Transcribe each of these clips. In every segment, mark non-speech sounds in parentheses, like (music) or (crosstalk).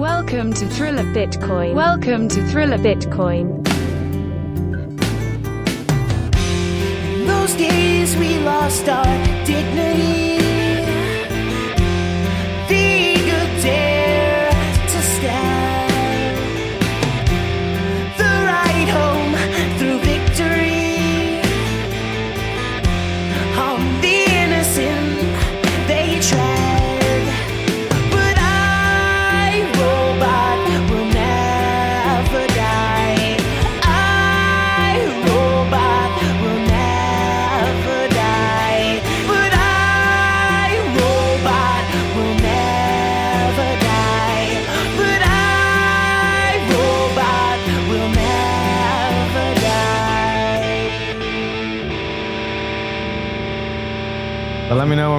Welcome to Thriller Bitcoin. Welcome to Thriller Bitcoin. Those days we lost our dignity.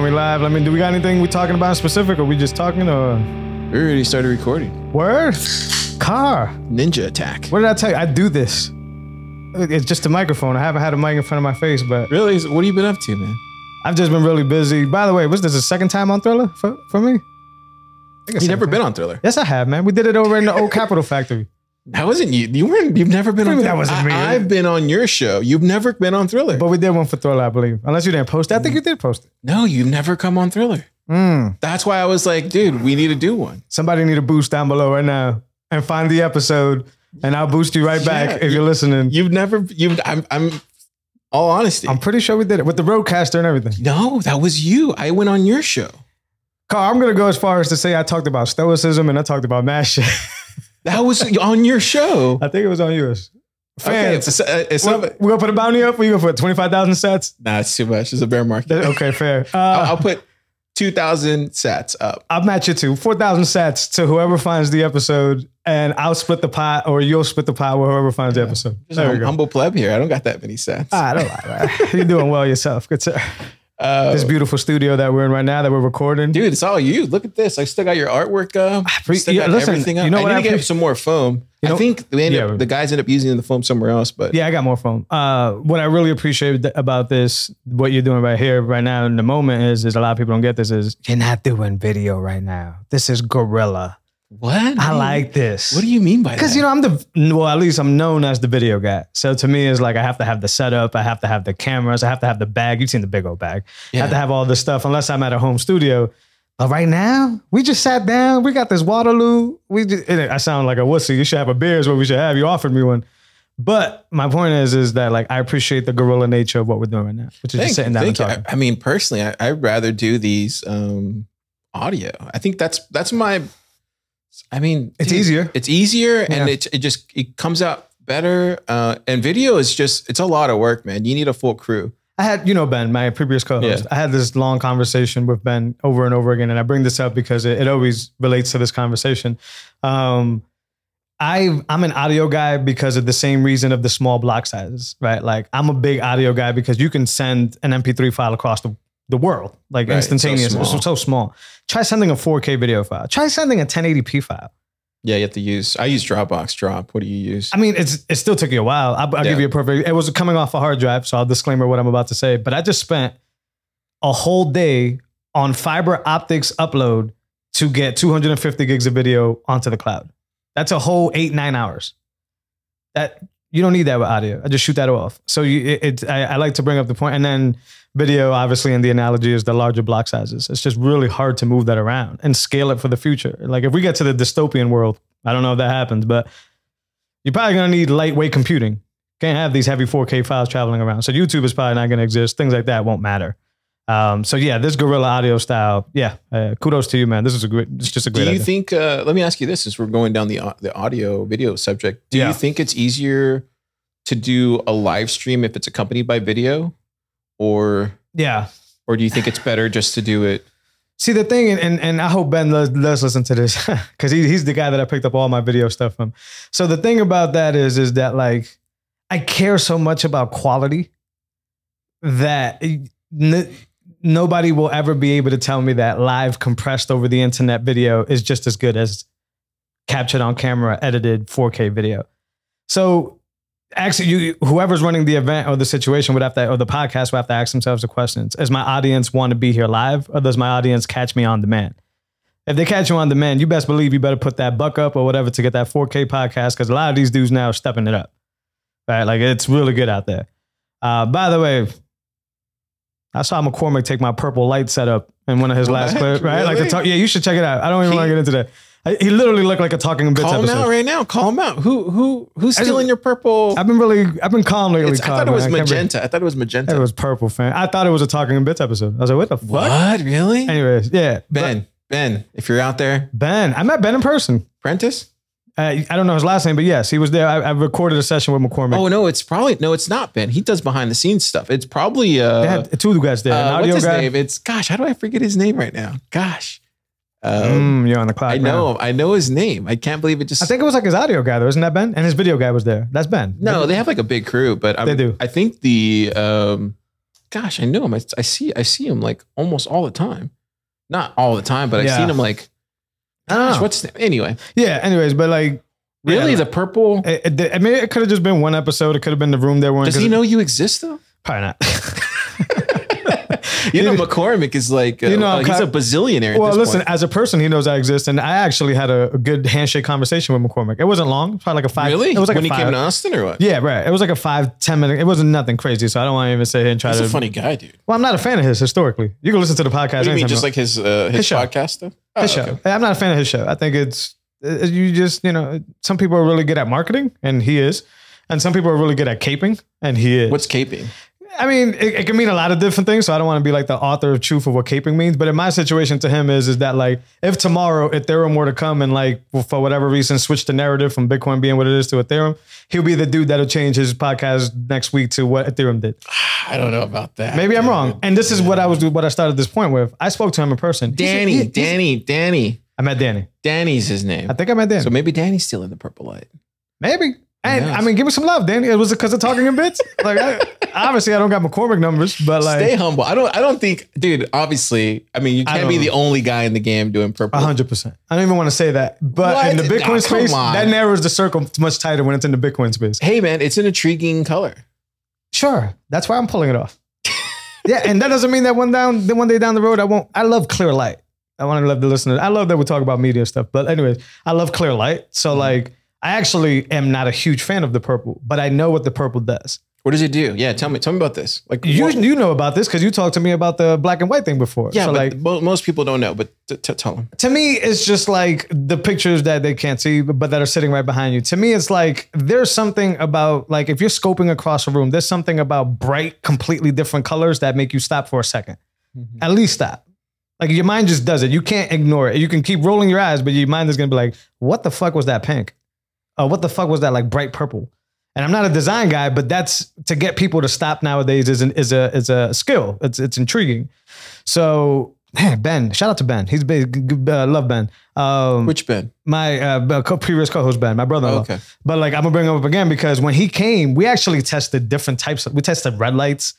Die. But let me when we live. Let me. Do we got anything we talking about in specific, or we just talking, or We already started recording. word? Car. Ninja attack. What did I tell you? I do this. It's just a microphone. I haven't had a mic in front of my face, but Really? What have you been up to, man? I've just been really busy. By the way, was this the second time on Thriller for, for me? I You never been on Thriller. Yes, I have, man. We did it over in the old Capital Factory. That wasn't you. You weren't. You've never been on. Thriller. that wasn't me? I, have been on your show. You've never been on Thriller. But we did one for Thriller, I believe. Unless you didn't post it. I think you did post it. no, you've never come on Thriller. Mm. That's why I was like, dude, we need to do one. Somebody need a boost down below right now and find the episode, and I'll boost you right back Yeah, if you- you're listening. You've never. You've. I'm. I'm. All honesty. I'm pretty sure we did it with the RODECaster and everything. no, that was you. I went on your show. Carl, I'm gonna go as far as to say I talked about stoicism and I talked about mass shit. (laughs) That was on your show. I think it was on yours. Okay, it's, a, it's we're, we're gonna put a bounty up. We gonna put twenty five thousand sats. Nah, it's too much. It's a bear market. Okay, fair. Uh, (laughs) I'll, I'll, put two thousand sats up. I'll match it to four thousand sats to whoever finds the episode, and I'll split the pot, or you'll split the pot with whoever finds the episode. There a we go. humble pleb here. I don't got that many sats. Ah, I don't lie. (laughs) You're doing well yourself. Good sir. Uh, This beautiful studio that we're in right now that we're recording. dude, it's all you. Look at this. I still got your artwork up. pre- Still yeah, got listen, everything up. you know I what need I to get pre- some more foam. You know- I think end up- the guys end up using the foam somewhere else, but Yeah, I got more foam. Uh, what I really appreciate about this, what you're doing right here, right now in the moment, is is a lot of people don't get this. Is you're not doing video right now. This is guerrilla. What? I What do you- like this. What do you mean by that? Because you know I'm the well, at least I'm known as the video guy. So to me, it's like I have to have the setup, I have to have the cameras, I have to have the bag. You've seen the big old bag. I have to have all this stuff, unless I'm at a home studio. But right now, we just sat down. We got this Waterloo. We just, I sound like a wussy. You should have a beer. Is what we should have. You offered me one. But my point is, is that like I appreciate the guerrilla nature of what we're doing right now, which is Thank just sitting down and talking. I, I mean, personally, I, I'd rather do these um, audio. I think that's that's my. I mean, It's dude, easier. It's easier, and it it just it comes out better. Uh, and video is just it's a lot of work, man. You need a full crew. I had, you know, Ben, my previous co-host. Yeah. I had this long conversation with Ben over and over again, and I bring this up because it, it always relates to this conversation. Um, I I'm an audio guy because of the same reason of the small block sizes, right? Like I'm a big audio guy because you can send an MP3 file across the, the world like Right, so instantaneously. It's so, small. Try sending a 4K video file. Try sending a 1080p file. Yeah, you have to use. I use Dropbox Drop. What do you use? I mean, it's it still took you a while. I'll, I'll give you a perfect. It was coming off a hard drive, so I'll disclaimer what I'm about to say. But I just spent a whole day on fiber optics upload to get 250 gigs of video onto the cloud. That's a whole eight nine hours. That you don't need that with audio. I just shoot that off. So you, it, it I, I like to bring up the point, and then video, obviously, in the analogy is the larger block sizes. It's just really hard to move that around and scale it for the future. Like if we get to the dystopian world, I don't know if that happens, but you're probably gonna need lightweight computing. Can't have these heavy 4K files traveling around. So YouTube is probably not gonna exist. Things like that won't matter. Um, so yeah, this Guerrilla Audio style, yeah, uh, kudos to you, man. This is a great. It's just a great. do you idea. think? Uh, let me ask you this: Since we're going down the au- the audio video subject, do Yeah. you think it's easier to do a live stream if it's accompanied by video, or yeah. or do you think it's better just to do it? See the thing, and and, I hope Ben does, does listen to this (laughs) because he, he's the guy that I picked up all my video stuff from. So the thing about that is, is that like I care so much about quality that n- nobody will ever be able to tell me that live compressed over the internet video is just as good as captured on camera edited 4K video. So actually you whoever's running the event or the situation would have to or the podcast would have to ask themselves the questions. Does my audience want to be here live or does my audience catch me on demand? if they catch you on demand, you best believe you better put that buck up or whatever to get that 4K podcast because a lot of these dudes now are stepping it up. Right? Like it's really good out there. Uh, by the way, I saw McCormack take my purple light setup in one of his last (laughs) clips, right? Like the talk, yeah, you should check it out. I don't even want to get into that. I- He literally looked like a talking bits Call him episode. out right now. Call him out. Who who who's I- stealing your purple? I've been really, I've been calm lately. It's- I thought it was man. I magenta. I thought it was magenta. It was purple, fan. I thought it was a talking in bits episode. I was like, what the fuck? what? Really? Anyways, yeah. Ben, Ben, if you're out there, Ben, I met Ben in person. Prentice. Uh, I don't know his last name, but yes, he was there. I, I recorded a session with McCormack. Oh no, it's probably no, it's not Ben. He does behind the scenes stuff. It's probably uh, they had two guys there. an uh, what's his guy. name? It's gosh, how do I forget his name right now? Gosh, um, Mm, you're on the clock. I now. know, I know his name. I can't believe it. Just I think it was like his audio guy, though. Isn't that Ben? And his video guy was there. That's Ben. no, they have like a big crew, but I'm, They do. I think the um, gosh, I know him. I, I see, I see him like almost all the time. Not all the time, but I've seen him like. I don't Gosh, know. what's? Anyway? Yeah. Anyways, but like, Really, Yeah. the purple? it, it, I mean, it could have just been one episode. It could have been the room they were in. Does he know you exist though? Probably not. (laughs) You know, McCormack is like, uh, You know, uh, he's a bazillionaire. At well, listen, point. as a person, he knows I exist, and I actually had a, a good handshake conversation with McCormack. It wasn't long, probably like a five. really? It was like when a he five. came to Austin or what? yeah, right. It was like a five ten minute. It wasn't nothing crazy, so I don't want to even sit here and try He's to. a funny guy, dude. Well, I'm not a fan of his historically. You can listen to the podcast. What mean, just like his uh, his, His show. podcast stuff? Oh, his show. okay. I'm not a fan of his show. I think it's you just you know some people are really good at marketing, and he is, and some people are really good at caping, and he is. What's caping? I mean, it, it can mean a lot of different things. So I don't want to be like the author of truth of what caping means. But in my situation, to him is is that like if tomorrow Ethereum were to come and like for whatever reason switch the narrative from Bitcoin being what it is to Ethereum, he'll be the dude that'll change his podcast next week to what Ethereum did. I don't know about that. Maybe I'm wrong. And this is what I was what I started this point with. I spoke to him in person. Danny, he- he's- Danny, Danny. I met Danny. Danny's his name. I think I met Danny. so maybe Danny's still in the purple light. Maybe. And knows? I mean, give me some love, Danny. It was because of talking in bits. (laughs) Like, I, obviously, I don't got McCormack numbers, but like, Stay humble. I don't. I don't think, dude. Obviously, I mean, you can't be the only guy in the game doing purple. hundred percent. I don't even want to say that, but in the Bitcoin Nah, space, that narrows the circle much tighter when it's in the Bitcoin space. Hey, man, it's an intriguing color. Sure, that's why I'm pulling it off. (laughs) yeah, and that doesn't mean that one down, then one day down the road, I won't. I love clear light. I want to love the listeners. I love that we talk about media stuff, but anyways, I love clear light. Mm-hmm. So like, I actually am not a huge fan of the purple, but I know what the purple does. What does it do? Yeah, tell me. Tell me about this. Like You what- you know about this because you talked to me about the black and white thing before. yeah, so but like most people don't know. But t- t- tell them. to me, it's just like the pictures that they can't see, but that are sitting right behind you. To me, it's like there's something about like if you're scoping across a room, there's something about bright, completely different colors that make you stop for a 2nd mm-hmm. At least stop. Like your mind just does it. You can't ignore it. You can keep rolling your eyes, but your mind is gonna be like, "What the fuck was that pink? Oh, what the fuck was that like bright purple?" And I'm not a design guy, but that's to get people to stop nowadays is an, is a is a skill. It's it's intriguing. So, man, Ben, shout out to Ben. He's big. Uh, love Ben. Um, Which Ben? my uh, co- previous co-host Ben, my brother-in-law. Okay. But like, I'm gonna bring him up again because when he came, we actually tested different types. Of, we tested red lights.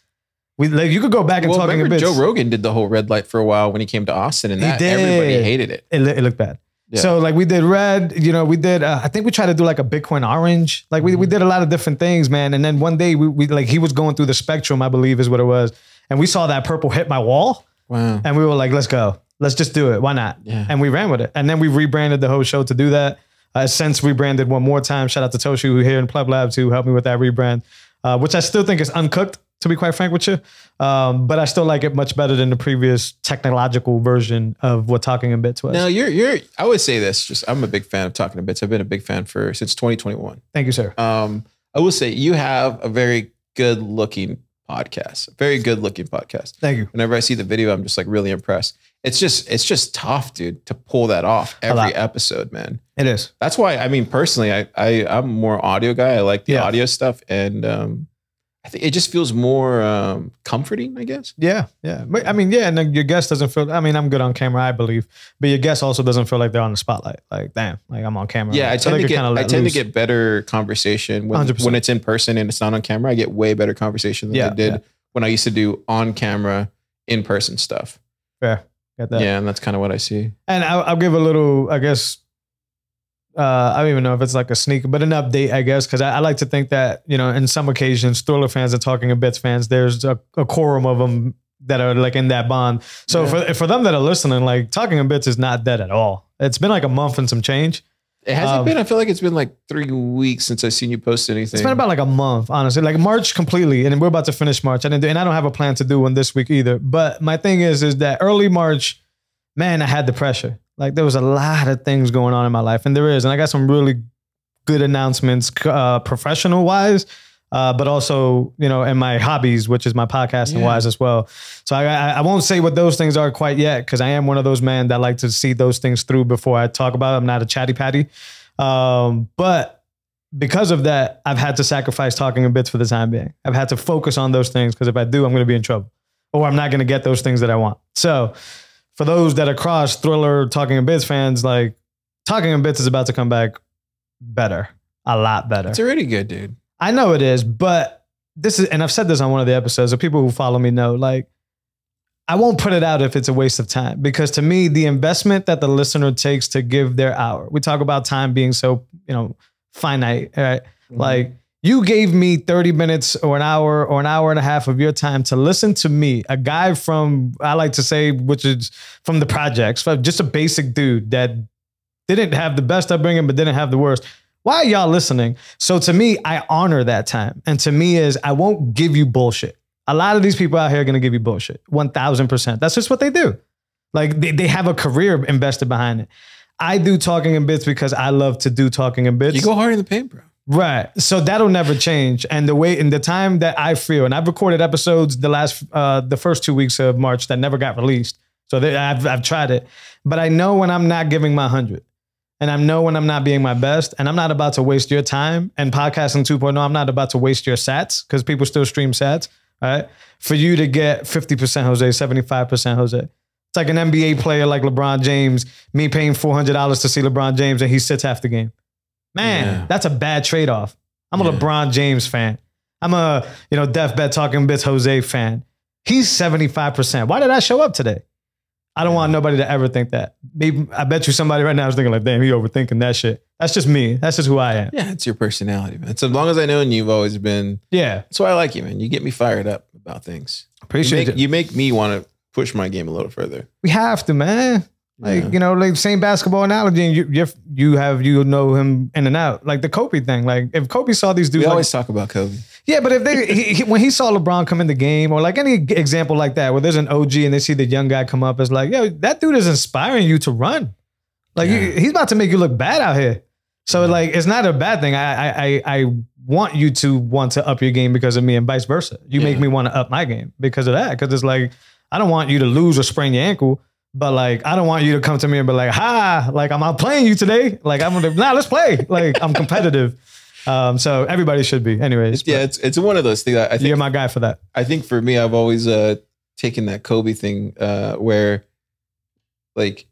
We like you could go back and Well, talking a remember bit. Joe Rogan did the whole red light for a while when he came to Austin, and He that did. everybody hated it. it, it looked bad. Yeah. So like we did red, you know, we did. Uh, I think we tried to do like a Bitcoin orange. Like we, we did a lot of different things, man. And then one day we, we like he was going through the spectrum, I believe is what it was, and we saw that purple hit my wall, Wow. and we were like, let's go, let's just do it. Why not? Yeah. And we ran with it. And then we rebranded the whole show to do that. Uh, since rebranded one more time. Shout out to Toshi who here in Pleb Labs who helped me with that rebrand, uh, which I still think is uncooked. To be quite frank with you, um, but I still like it much better than the previous technological version of what Talking in Bits was. Now you're you're. I would say this. Just I'm a big fan of talking to bits. I've been a big fan for since 2021. Thank you, sir. Um, I will say you have a very good looking podcast. Very good looking podcast. Thank you. Whenever I see the video, I'm just like really impressed. It's just it's just tough, dude, to pull that off every episode, man. It is. That's why I mean personally, I, I I'm more audio guy. I like the Yeah. audio stuff, and um, I think it just feels more um, comforting. I guess. Yeah, yeah. But, I mean, yeah, and your guest doesn't feel. I mean, I'm good on camera, I believe, but your guest also doesn't feel like they're on the spotlight. Like, damn, like I'm on camera. Yeah, I tend to get I tend loose. to get better conversation when 100%. when it's in person and it's not on camera. I get way better conversation than Yeah, I did yeah. when I used to do on camera, in person stuff. fair. Got that. Yeah, and that's kind of what I see. And I'll, I'll give a little, I guess. Uh, I don't even know if it's like a sneak, but an update, I guess, because I, I like to think that you know, in some occasions, thriller fans and talking a bits fans, there's a, a quorum of them that are like in that bond. So for for them that are listening, like talking in bits is not dead at all. It's been like a month and some change. It hasn't Um, been. I feel like it's been like three weeks since I've seen you post anything. It's been about like a month, honestly, like March completely, and we're about to finish March. I didn't, do, and I don't have a plan to do one this week either. But my thing is, is that early March, man, I had the pressure. Like there was a lot of things going on in my life, and there is, and I got some really good announcements, uh, professional wise, uh, but also you know in my hobbies, which is my podcasting Yeah. wise as well. So I, I, I won't say what those things are quite yet because I am one of those men that like to see those things through before I talk about. it. I'm not a chatty patty, um, but because of that, I've had to sacrifice talking in bits for the time being. I've had to focus on those things because if I do, I'm going to be in trouble or I'm not going to get those things that I want. So for those that are cross thriller talking in bits fans, like talking in bits is about to come back better, a lot better. It's already good, dude. I know it is, but this is, and I've said this on one of the episodes, so people who follow me know, like, I won't put it out if it's a waste of time because to me, the investment that the listener takes to give their hour, we talk about time being so, you know, finite, right? Mm-hmm. Like, you gave me 30 minutes or an hour or an hour and a half of your time to listen to me, a guy from, I like to say, which is from the projects, just a basic dude that didn't have the best upbringing, but didn't have the worst. Why are y'all listening? So to me, I honor that time. And to me is I won't give you bullshit. A lot of these people out here are gonna give you bullshit. 1000%. That's just what they do. Like they, they have a career invested behind it. I do talking in bits because I love to do talking in bits. You go hard in the paint, bro. Right. So that'll never change. And the way in the time that I feel, and I've recorded episodes the last uh the first two weeks of March that never got released. So they, I've I've tried it. But I know when I'm not giving my hundred. And I know when I'm not being my best. And I'm not about to waste your time. And podcasting 2.0, I'm not about to waste your sats because people still stream sats. Right. For you to get 50% Jose, 75% Jose. It's like an NBA player like LeBron James, me paying $400 to see LeBron James and he sits half the game. Man, Yeah. that's a bad trade off. I'm a Yeah. LeBron James fan. I'm a, you know, Def Bet Talking Bits Jose fan. He's 75%. Why did I show up today? I don't want nobody to ever think that. Maybe I bet you somebody right now is thinking like, damn, he overthinking that shit. That's just me. That's just who I am. Yeah, it's your personality, man. So as long as I know and you've always been, Yeah. that's why I like you, man. You get me fired up about things. You Appreciate make, it. you make me want to push my game a little further. we have to, man. Like, Yeah. you know, like same basketball analogy, and you you you have you know him in and out. Like the Kobe thing. Like if Kobe saw these dudes We like, always talk about Kobe. Yeah, but if they he, he- when he saw LeBron come in the game, or like any example like that, where there's an OG and they see the young guy come up, it's like, yo, that dude is inspiring you to run. Like you- he's about to make you look bad out here. So like, it's not a bad thing. I I I, I want you to want to up your game because of me, and vice versa. You make me want to up my game because of that. Because it's like I don't want you to lose or sprain your ankle. But like, I don't want you to come to me and be like, "Ha! Like I'm out playing you today. Like I'm gonna, nah, let's play. Like I'm competitive. (laughs) Um, so everybody should be. Anyways, Yeah, it's it's one of those things. I I think you're my guy for that. I think for me, I've always uh, taken that Kobe thing uh, where, like,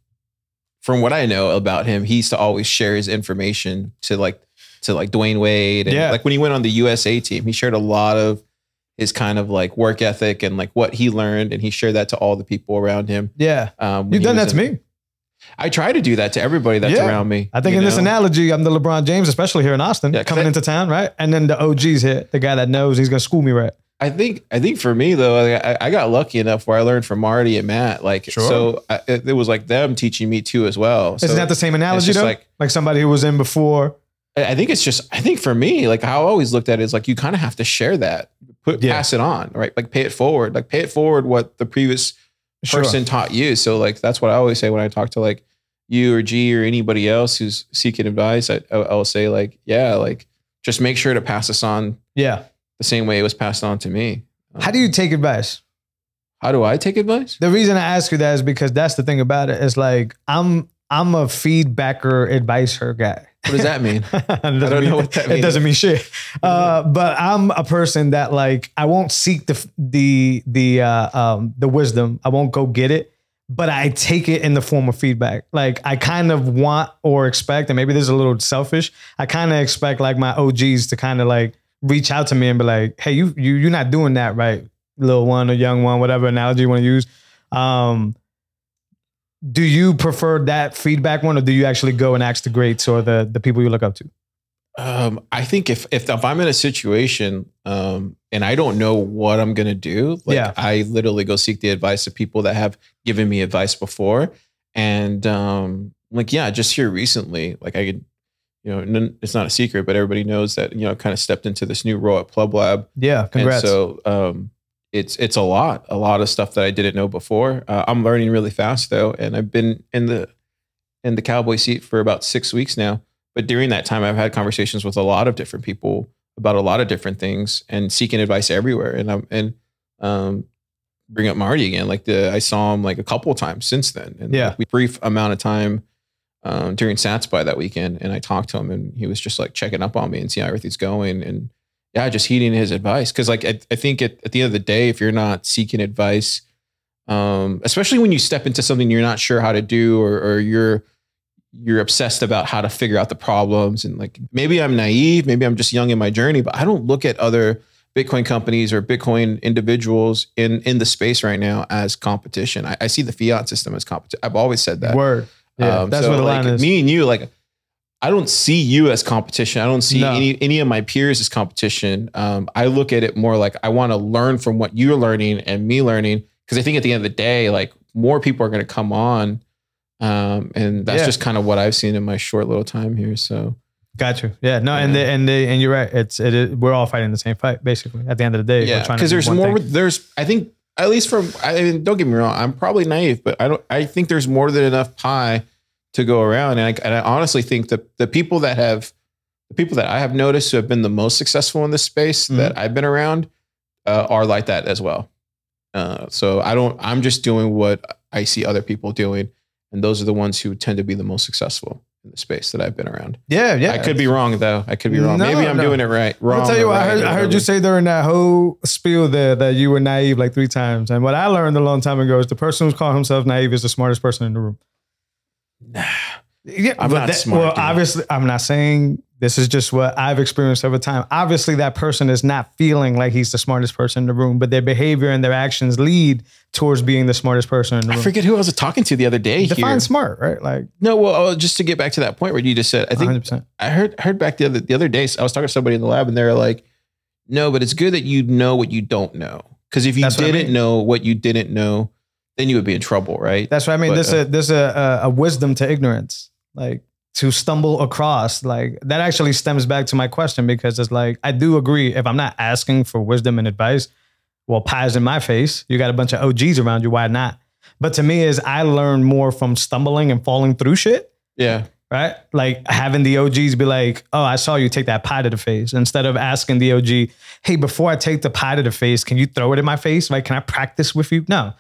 from what I know about him, he used to always share his information to like to like Dwyane Wade, and Yeah. like when he went on the USA team, he shared a lot of his kind of like work ethic and like what he learned, and he shared that to all the people around him. Yeah. Um, You've done that to in- me. I try to do that to everybody that's Yeah. around me. I think in this analogy, I'm the LeBron James, especially here in Austin, Yeah, coming I- into town, right? And then the OG's here, the guy that knows he's gonna school me right. I think I think for me though, I, I got lucky enough where I learned from Marty and Matt. Like Sure. so, I, it, was like them teaching me too as well. Isn't So that the same analogy though? like- Like, somebody who was in before. I I think it's just I think for me, like how I always looked at it is like you kind of have to share that, put Yeah. pass it on, right? Like pay it forward, like pay it forward what the previous Sure. person taught you. So like that's what I always say when I talk to like you or G or anybody else who's seeking advice. I, I'll say like, yeah, like just make sure to pass this on Yeah. the same way it was passed on to me. How do you um, take advice? How do I take advice? The reason I ask you that is because that's the thing about it. It's like I'm I'm a feedbacker advicer guy. What does that mean? (laughs) I don't know what that means. It doesn't mean shit. Uh, but I'm a person that like I won't seek the the the uh, um, the wisdom. I won't go get it, but I take it in the form of feedback. Like I kind of want or expect, and maybe this is a little selfish. I kind of expect like my OGs to kind of like reach out to me and be like, "Hey, you you you're not doing that right, little one or young one, whatever analogy you want to use." Um, do you prefer that feedback one, or do you actually go and ask the greats or the the people you look up to? Um, I think if, if if I'm in a situation um, and I don't know what I'm gonna do, like Yeah. I literally go seek the advice of people that have given me advice before, and um, like yeah, just here recently, like I could, you know, it's not a secret, but everybody knows that you know, kind of stepped into this new role at PlebLab, Yeah, congrats. and so um, it's it's a lot, a lot of stuff that I didn't know before. Uh, I'm learning really fast though, and I've been in the in the cowboy seat for about six weeks now. But during that time, I've had conversations with a lot of different people about a lot of different things and seeking advice everywhere. And I'm and um, bring up Marty again. Like the I saw him like a couple of times since then. And Yeah. like, brief amount of time um, during Sats by that weekend, and I talked to him, and he was just like checking up on me and seeing how everything's going, and yeah, just heeding his advice. Because like I, I think at, at the end of the day, if you're not seeking advice, um, especially when you step into something you're not sure how to do, or, or you're you're obsessed about how to figure out the problems, and like maybe I'm naive, maybe I'm just young in my journey, but I don't look at other Bitcoin companies or Bitcoin individuals in in the space right now as competition. I, I see the fiat system as competition. I've always said that. Word. Yeah, Um, that's so, where the like, line is. Me and you, like, I don't see you as competition. I don't see No. any any of my peers as competition. Um, I look at it more like I want to learn from what you're learning and me learning because I think at the end of the day, like more people are going to come on, um, and that's Yeah. just kind of what I've seen in my short little time here. So Got you. Yeah. No, and the, and the, and you're right. It's it is, we're all fighting the same fight basically. At the end of the day, yeah, we're trying to because there's more. thing. There's I think at least from I mean, don't get me wrong. I'm probably naive, but I don't. I think there's more than enough pie to go around, and I, and I honestly think that the people that have the people that I have noticed who have been the most successful in this space Mhm. that I've been around uh, are like that as well. Uh, so I don't. I'm just doing what I see other people doing, and those are the ones who tend to be the most successful in the space that I've been around. Yeah, yeah. I could be wrong though. I could be wrong. No, Maybe I'm no. doing it right. Wrong. I'll tell you what, I heard, I heard you say during that whole spiel there that you were naive like three times. And what I learned a long time ago is the person who's calling himself naive is the smartest person in the room. Yeah, I'm not that- smart, Well, obviously, I'm not saying this is just what I've experienced over time. Obviously, that person is not feeling like he's the smartest person in the room, but their behavior and their actions lead towards being the smartest person in the I room. forget who I was talking to the other day Define here. smart, right? Like No, well, oh, just to get back to that point where you just said, I think 100%. I heard heard back the other the other day. I was talking to somebody in the lab, and they're like, "No, but it's good that you know what you don't know, because if you That's what I didn't mean. know what you didn't know, then you would be in trouble, right?" That's what I mean. But, there's uh, a there's a, a a wisdom to ignorance, like to stumble across. Like that actually stems back to my question because it's like I do agree. If I'm not asking for wisdom and advice, well, pies in my face. You got a bunch of OGs around you. Why not? But to me, is I learn more from stumbling and falling through shit. yeah, Right, like having the OGs be like, "Oh, I saw you take that pie to the face," instead of asking the OG, "Hey, before I take the pie to the face, can you throw it in my face? Like, can I practice with you?" No,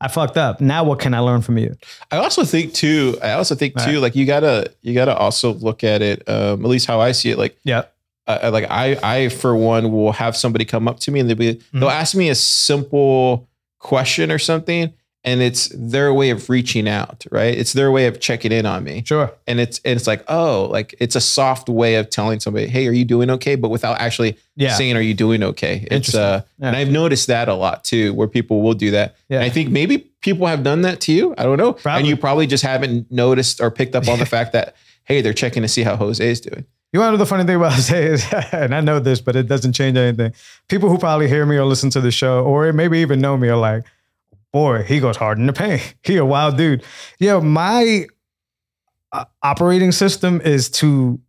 I fucked up. Now, what can I learn from you? I also think too. I also think too. Right. Like you gotta you gotta also look at it. Um, at least how I see it. Like Yeah. uh, like I I for one will have somebody come up to me and they'll be Mm-hmm. they'll ask me a simple question or something, and it's their way of reaching out, right? It's their way of checking in on me, Sure. and it's and it's like oh, like it's a soft way of telling somebody, hey, are you doing okay? But without actually Yeah. saying, are you doing okay? It's uh, Yeah. and I've noticed that a lot too, where people will do that. Yeah. And I think maybe people have done that to you. I don't know, Probably. and you probably just haven't noticed or picked up on the (laughs) fact that hey, they're checking to see how Jose is doing. You want to know the funny thing about Jose is, (laughs) and I know this, but it doesn't change anything. People who probably hear me or listen to the show, or maybe even know me, are like, "Boy, he goes hard in the paint. (laughs) He a wild dude." Yeah, my uh, operating system is to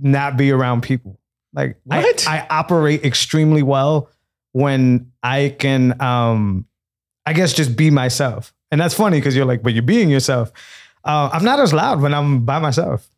not be around people. Like I- What? I, operate extremely well when I can, um, I guess, just be myself. And that's funny because you're like, but you're being yourself. Uh, I'm not as loud when I'm by myself.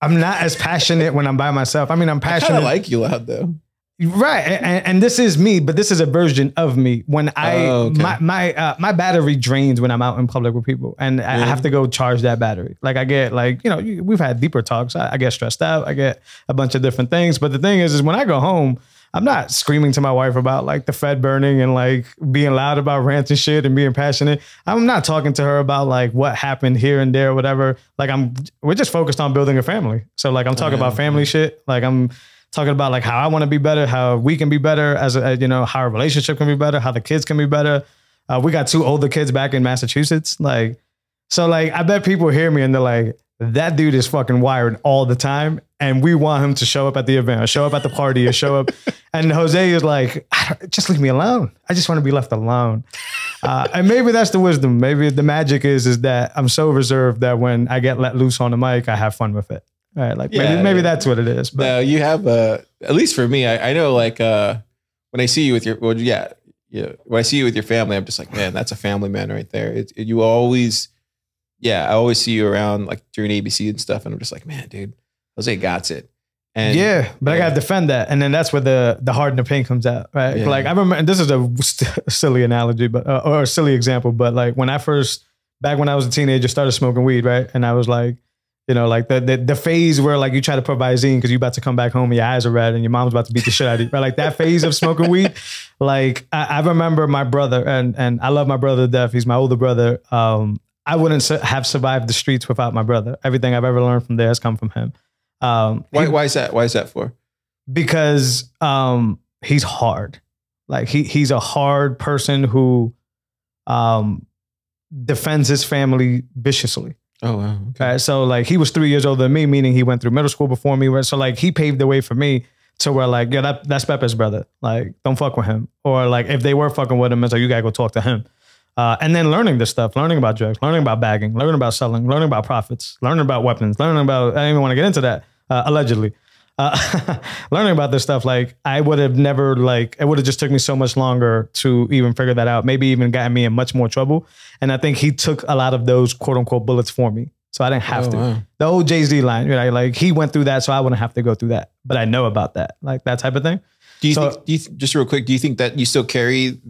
I'm not as passionate when I'm by myself. I mean, I'm passionate. of like you loud though. Right, and, and this is me, but this is a version of me. When I Oh, okay. my my uh, my battery drains when I'm out in public with people, and I I have to go charge that battery. Like I get like you know we've had deeper talks. I, I get stressed out. I get a bunch of different things. But the thing is, is when I go home, I'm not screaming to my wife about like the Fed burning and like being loud about rants and shit and being passionate. I'm not talking to her about like what happened here and there, whatever. Like I'm we're just focused on building a family. So like I'm talking yeah. about family shit. Like I'm talking about like how I want to be better, how we can be better as a, you know, how our relationship can be better, how the kids can be better. Uh, we got two older kids back in Massachusetts. Like, so like, I bet people hear me and they're like, that dude is fucking wired all the time. And we want him to show up at the event or show up at the party or show up. (laughs) And Jose is like, just leave me alone. I just want to be left alone. Uh, and maybe that's the wisdom. Maybe the magic is is that I'm so reserved that when I get let loose on the mic, I have fun with it. All right, like Yeah, maybe maybe that's what it is. But No, you have uh at least for me, I, I know like uh when I see you with your well, yeah, yeah. When I see you with your family, I'm just like, man, that's a family man right there. It, it- you always, yeah, I always see you around like during ABC and stuff, and I'm just like, man, dude, Jose got it. And yeah, but I gotta defend that, and then that's where the the heart and the pain comes out, right? Yeah. Like I remember, this is a st- (laughs) silly analogy, but uh, or a silly example, but like when I first back when I was a teenager, started smoking weed, right? And I was like, you know, like the the, the phase where like you try to put Visine because you're about to come back home and your eyes are red and your mom's about to beat the shit out of you, right? Like that phase of smoking weed. (laughs) Like I, I remember my brother, and and I love my brother to death. He's my older brother. Um, I wouldn't su- have survived the streets without my brother. Everything I've ever learned from there has come from him. Um, why, he- why is that? Why is that for? because um he's hard like he he's a hard person who um defends his family viciously Oh wow, okay. so like he was three years older than me meaning he went through middle school before me so like he paved the way for me to where like yeah that, that's Pepe's brother. Like don't fuck with him. Or like if they were fucking with him it's like you gotta go talk to him. Uh, and then learning this stuff, learning about drugs, learning about bagging, learning about selling, learning about profits, learning about weapons, learning about, I don't even want to get into that, uh, allegedly. Uh, (laughs) learning about this stuff, like I would have never, like, it would have just took me so much longer to even figure that out, maybe even gotten me in much more trouble. And I think he took a lot of those quote unquote bullets for me. So I didn't have Oh, to. wow. The old Jay Z line, right? Like he went through that, so I wouldn't have to go through that. But I know about that, like that type of thing. Do you So- think? Do you th- just real quick? Do you think that you still carry?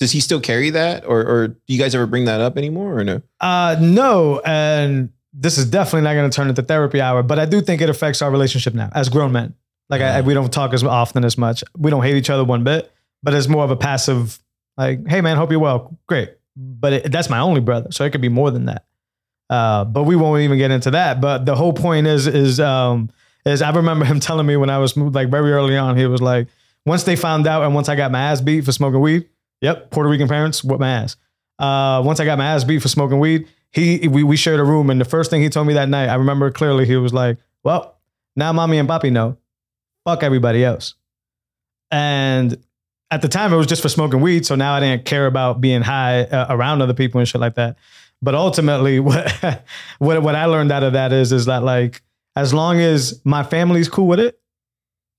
Does he still carry that, or or do you guys ever bring that up anymore, or no? Uh, no, and this is definitely not going to turn into therapy hour, but I do think it affects our relationship now as grown men. Like I, we don't talk as often as much. We don't hate each other one bit, but it's more of a passive, like, "Hey man, hope you're well, great." But it, that's my only brother, so it could be more than that. Uh, but we won't even get into that. But the whole point is, is, um, is I remember him telling me when I was like very early on, he was like, once they found out, and once I got my ass beat for smoking weed, yep, Puerto Rican parents what my ass. Uh, once I got my ass beat for smoking weed, he we, we shared a room, and the first thing he told me that night, I remember clearly, he was like, "Well, now mommy and papi know, fuck everybody else." And at the time, it was just for smoking weed, so now I didn't care about being high uh, around other people and shit like that. But ultimately, (laughs) what what what I learned out of that is is that like as long as my family's cool with it,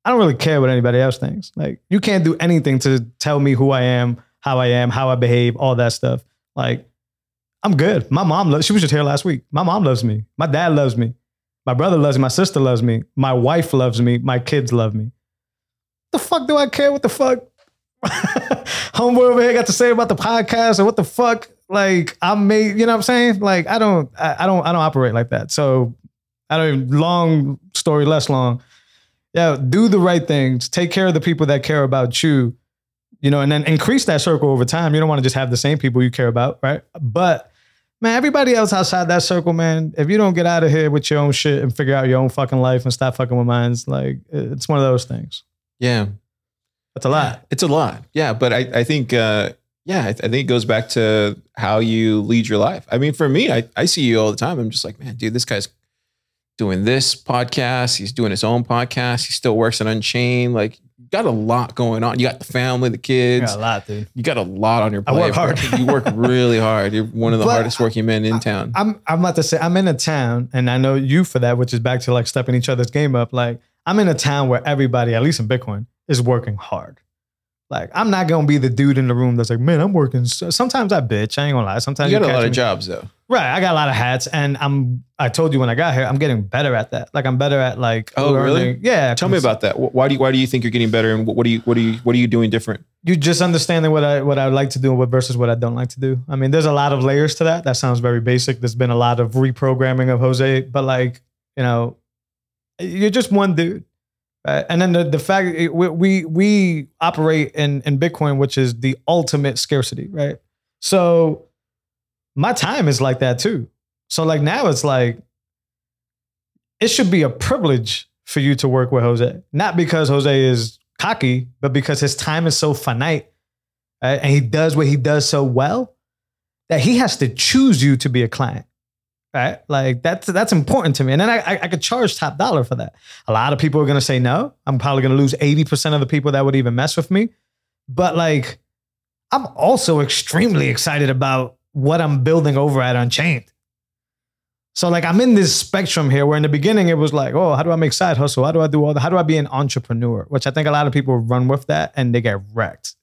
I don't really care what anybody else thinks. Like you can't do anything to tell me who I am, how I am, how I behave, all that stuff. Like I'm good. My mom loves. She was just here last week. My mom loves me. My dad loves me. My brother loves me. My sister loves me. My wife loves me. My kids love me. The fuck do I care? What the fuck? (laughs) Homeboy over here got to say about the podcast or what the fuck? Like I made, you know what I'm saying? Like I don't, I, I don't, I don't operate like that. So I don't. Long story less long. Yeah, do the right things. Take care of the people that care about you. You know, and then increase that circle over time. You don't want to just have the same people you care about, right? But man, everybody else outside that circle, man, if you don't get out of here with your own shit and figure out your own fucking life and stop fucking with mines, like it's one of those things. Yeah, That's a lot. It's a lot. Yeah, but I, I think uh yeah, I, I think it goes back to how you lead your life. I mean, for me, I, I see you all the time. I'm just like, man, dude, this guy's doing this podcast. He's doing his own podcast. He still works at Unchained. Like, got a lot going on. You got the family, the kids. a lot, dude. You got a lot on your plate. I work hard. bro. you work really hard. You're one of the But hardest working men in town. I'm I'm about to say I'm in a town, and I know you for that, which is back to like stepping each other's game up. Like I'm in a town where everybody, at least in Bitcoin, is working hard. Like I'm not gonna be the dude in the room that's like, man, I'm working. So, sometimes I bitch. I ain't gonna lie. Sometimes you got a catch lot of me- jobs though. Right. I got a lot of hats, and I'm. I told you when I got here, I'm getting better at that. Like I'm better at like. Oh, really? Yeah. Tell me about that. Why do you, why do you think you're getting better, and what do you what do you what are you doing different? you just understanding what I what I like to do and what versus what I don't like to do. I mean, there's a lot of layers to that. That sounds very basic. There's been a lot of reprogramming of Jose, but like you know, you're just one dude. Right? And then the, the fact we, we operate in in Bitcoin, which is the ultimate scarcity, right? So my time is like that too. So like now it's like it should be a privilege for you to work with Jose, not because Jose is cocky, but because his time is so finite and he does what he does so well that he has to choose you to be a client. Right? Like that's that's important to me, and then I, I I could charge top dollar for that. A lot of people are gonna say no. I'm probably gonna lose eighty percent of the people that would even mess with me, but like I'm also extremely excited about what I'm building over at Unchained. So like I'm in this spectrum here where in the beginning it was like, oh, how do I make side hustle? How do I do all that? How do I be an entrepreneur? Which I think a lot of people run with that and they get wrecked.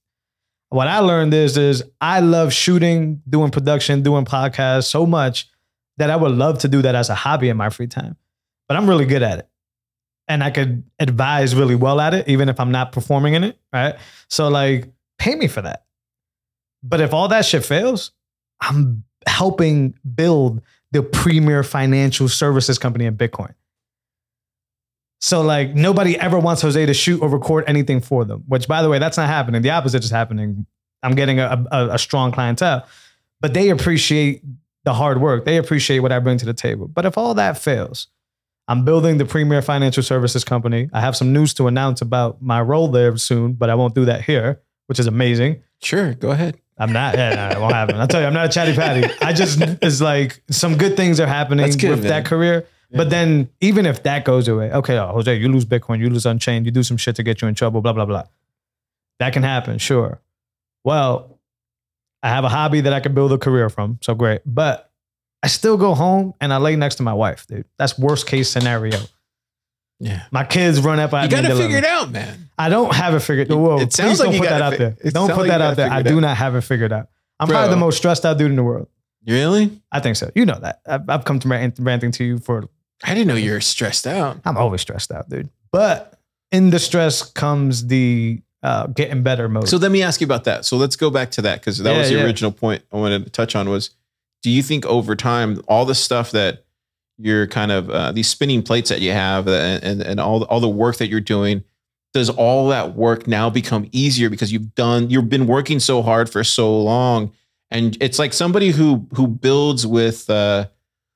What I learned is is I love shooting, doing production, doing podcasts so much that I would love to do that as a hobby in my free time. But I'm really good at it. And I could advise really well at it, even if I'm not performing in it. Right. So like pay me for that. But if all that shit fails, I'm helping build the premier financial services company in Bitcoin. So like nobody ever wants Jose to shoot or record anything for them, which by the way, that's not happening. The opposite is happening. I'm getting a, a, a strong clientele, but they appreciate the hard work. They appreciate what I bring to the table. But if all that fails, I'm building the premier financial services company. I have some news to announce about my role there soon, but I won't do that here, which is amazing. Sure, go ahead. I'm not. Yeah, no, it won't happen. I'll tell you, I'm not a chatty patty. I just it's like some good things are happening good, with man. that career. But then even if that goes away, okay, oh, Jose, you lose Bitcoin, you lose Unchained, you do some shit to get you in trouble, blah blah blah. That can happen, sure. Well, I have a hobby that I can build a career from, so great. But I still go home and I lay next to my wife, dude. That's worst case scenario. Yeah. My kids run up at You me. gotta figure it out, man. I don't have it figured. Whoa, It sounds like don't you put that out fi- there. Don't put like that out there. I do out. not have it figured out. I'm Bro. probably the most stressed out dude in the world. Really? I think so. You know that. I've, I've come to rant, ranting to you for. I didn't know you were stressed out. I'm always stressed out, dude. But in the stress comes the uh, getting better mode. So let me ask you about that. So let's go back to that because that Yeah, was the yeah. original point I wanted to touch on was do you think over time all the stuff that you're kind of uh, these spinning plates that you have uh, and and all the, all the work that you're doing does all that work now become easier because you've done you've been working so hard for so long and it's like somebody who who builds with uh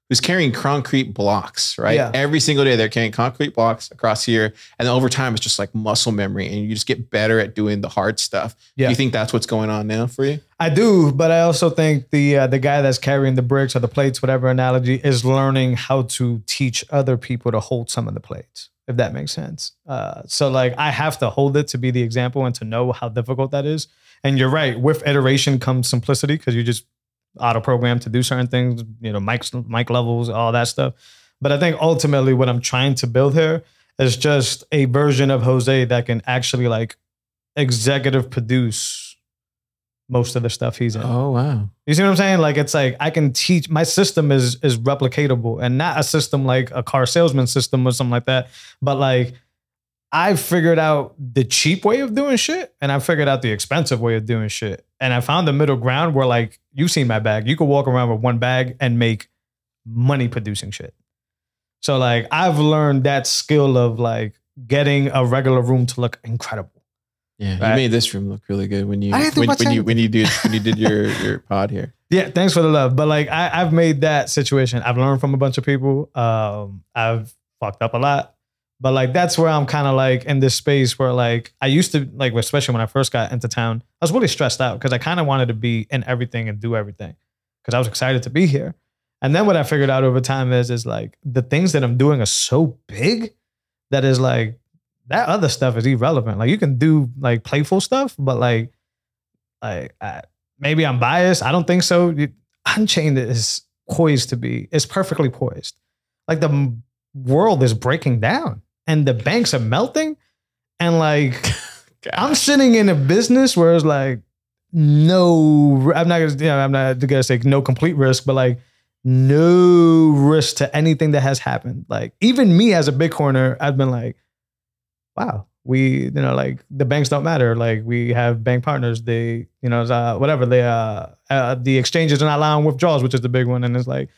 who's carrying concrete blocks right Yeah. every single day they're carrying concrete blocks across here and then over time it's just like muscle memory and you just get better at doing the hard stuff Yeah. do you think that's what's going on now for you I do, but I also think the uh, the guy that's carrying the bricks or the plates, whatever analogy, is learning how to teach other people to hold some of the plates. If that makes sense. Uh, so like I have to hold it to be the example and to know how difficult that is. And you're right. With iteration comes simplicity because you just auto program to do certain things. You know, mic mic levels, all that stuff. But I think ultimately what I'm trying to build here is just a version of Jose that can actually like executive produce most of the stuff he's in. oh wow You see what I'm saying? Like it's like I can teach my system is is replicatable and not a system like a car salesman system or something like that. But like I figured out the cheap way of doing shit and I figured out the expensive way of doing shit. And I found the middle ground where like you've seen my bag. You could walk around with one bag and make money producing shit. So like I've learned that skill of like getting a regular room to look incredible. yeah Right. you made this room look really good when you I didn't do when, when you when you did when you did your (laughs) your pod here Yeah, thanks for the love. But like I, I've made that situation. I've learned from a bunch of people. Um, I've fucked up a lot. But like that's where I'm kind of like in this space where like I used to like especially when I first got into town, I was really stressed out because I kind of wanted to be in everything and do everything because I was excited to be here. And then what I figured out over time is is like the things that I'm doing are so big that is like that other stuff is irrelevant. Like you can do like playful stuff, but like like I, maybe I'm biased. I don't think so. Unchained is poised to be. It's perfectly poised. Like the world is breaking down and the banks are melting, and like (laughs) I'm sitting in a business where it's like no. I'm not gonna. You know, I'm not gonna say no complete risk, but like no risk to anything that has happened. Like even me as a Bitcoiner, I've been like, wow, we, you know, like the banks don't matter. Like we have bank partners. They, you know, uh, whatever. They, uh, uh, the exchanges are not allowing withdrawals, which is the big one. And it's like,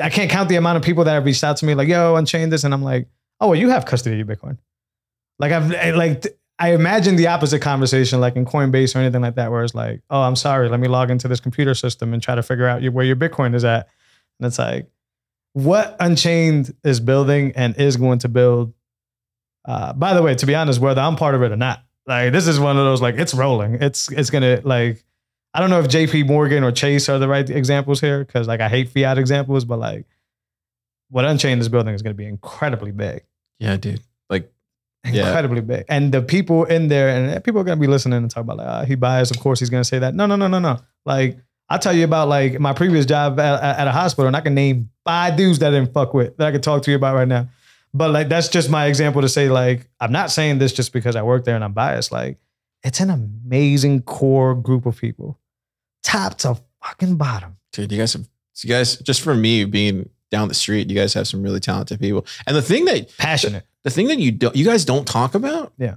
I can't count the amount of people that have reached out to me, like, yo, unchain this, and I'm like, oh, well, you have custody of your Bitcoin. Like I've I- like I imagine the opposite conversation, like in Coinbase or anything like that, where it's like, oh, I'm sorry, let me log into this computer system and try to figure out where your Bitcoin is at. And it's like, what Unchained is building and is going to build. Uh, by the way, to be honest, whether I'm part of it or not, like this is one of those like it's rolling. It's it's gonna like I don't know if J.P. Morgan or Chase are the right examples here because like I hate fiat examples, but like what Unchained is building is going to be incredibly big. Yeah, dude. Like, Yeah. incredibly big. And the people in there, and people are gonna be listening and talk about like, ah, he biased. Of course, he's gonna say that. No, no, no, no, no. Like I'll tell you about like my previous job at, at a hospital, and I can name five dudes that I didn't fuck with that I can talk to you about right now. But like that's just my example to say like I'm not saying this just because I work there and I'm biased. Like it's an amazing core group of people, top to fucking bottom. dude, you guys have, you guys, just for me being down the street, you guys have some really talented people. And the thing that, Passionate. the thing that you don't, you guys don't talk about. Yeah.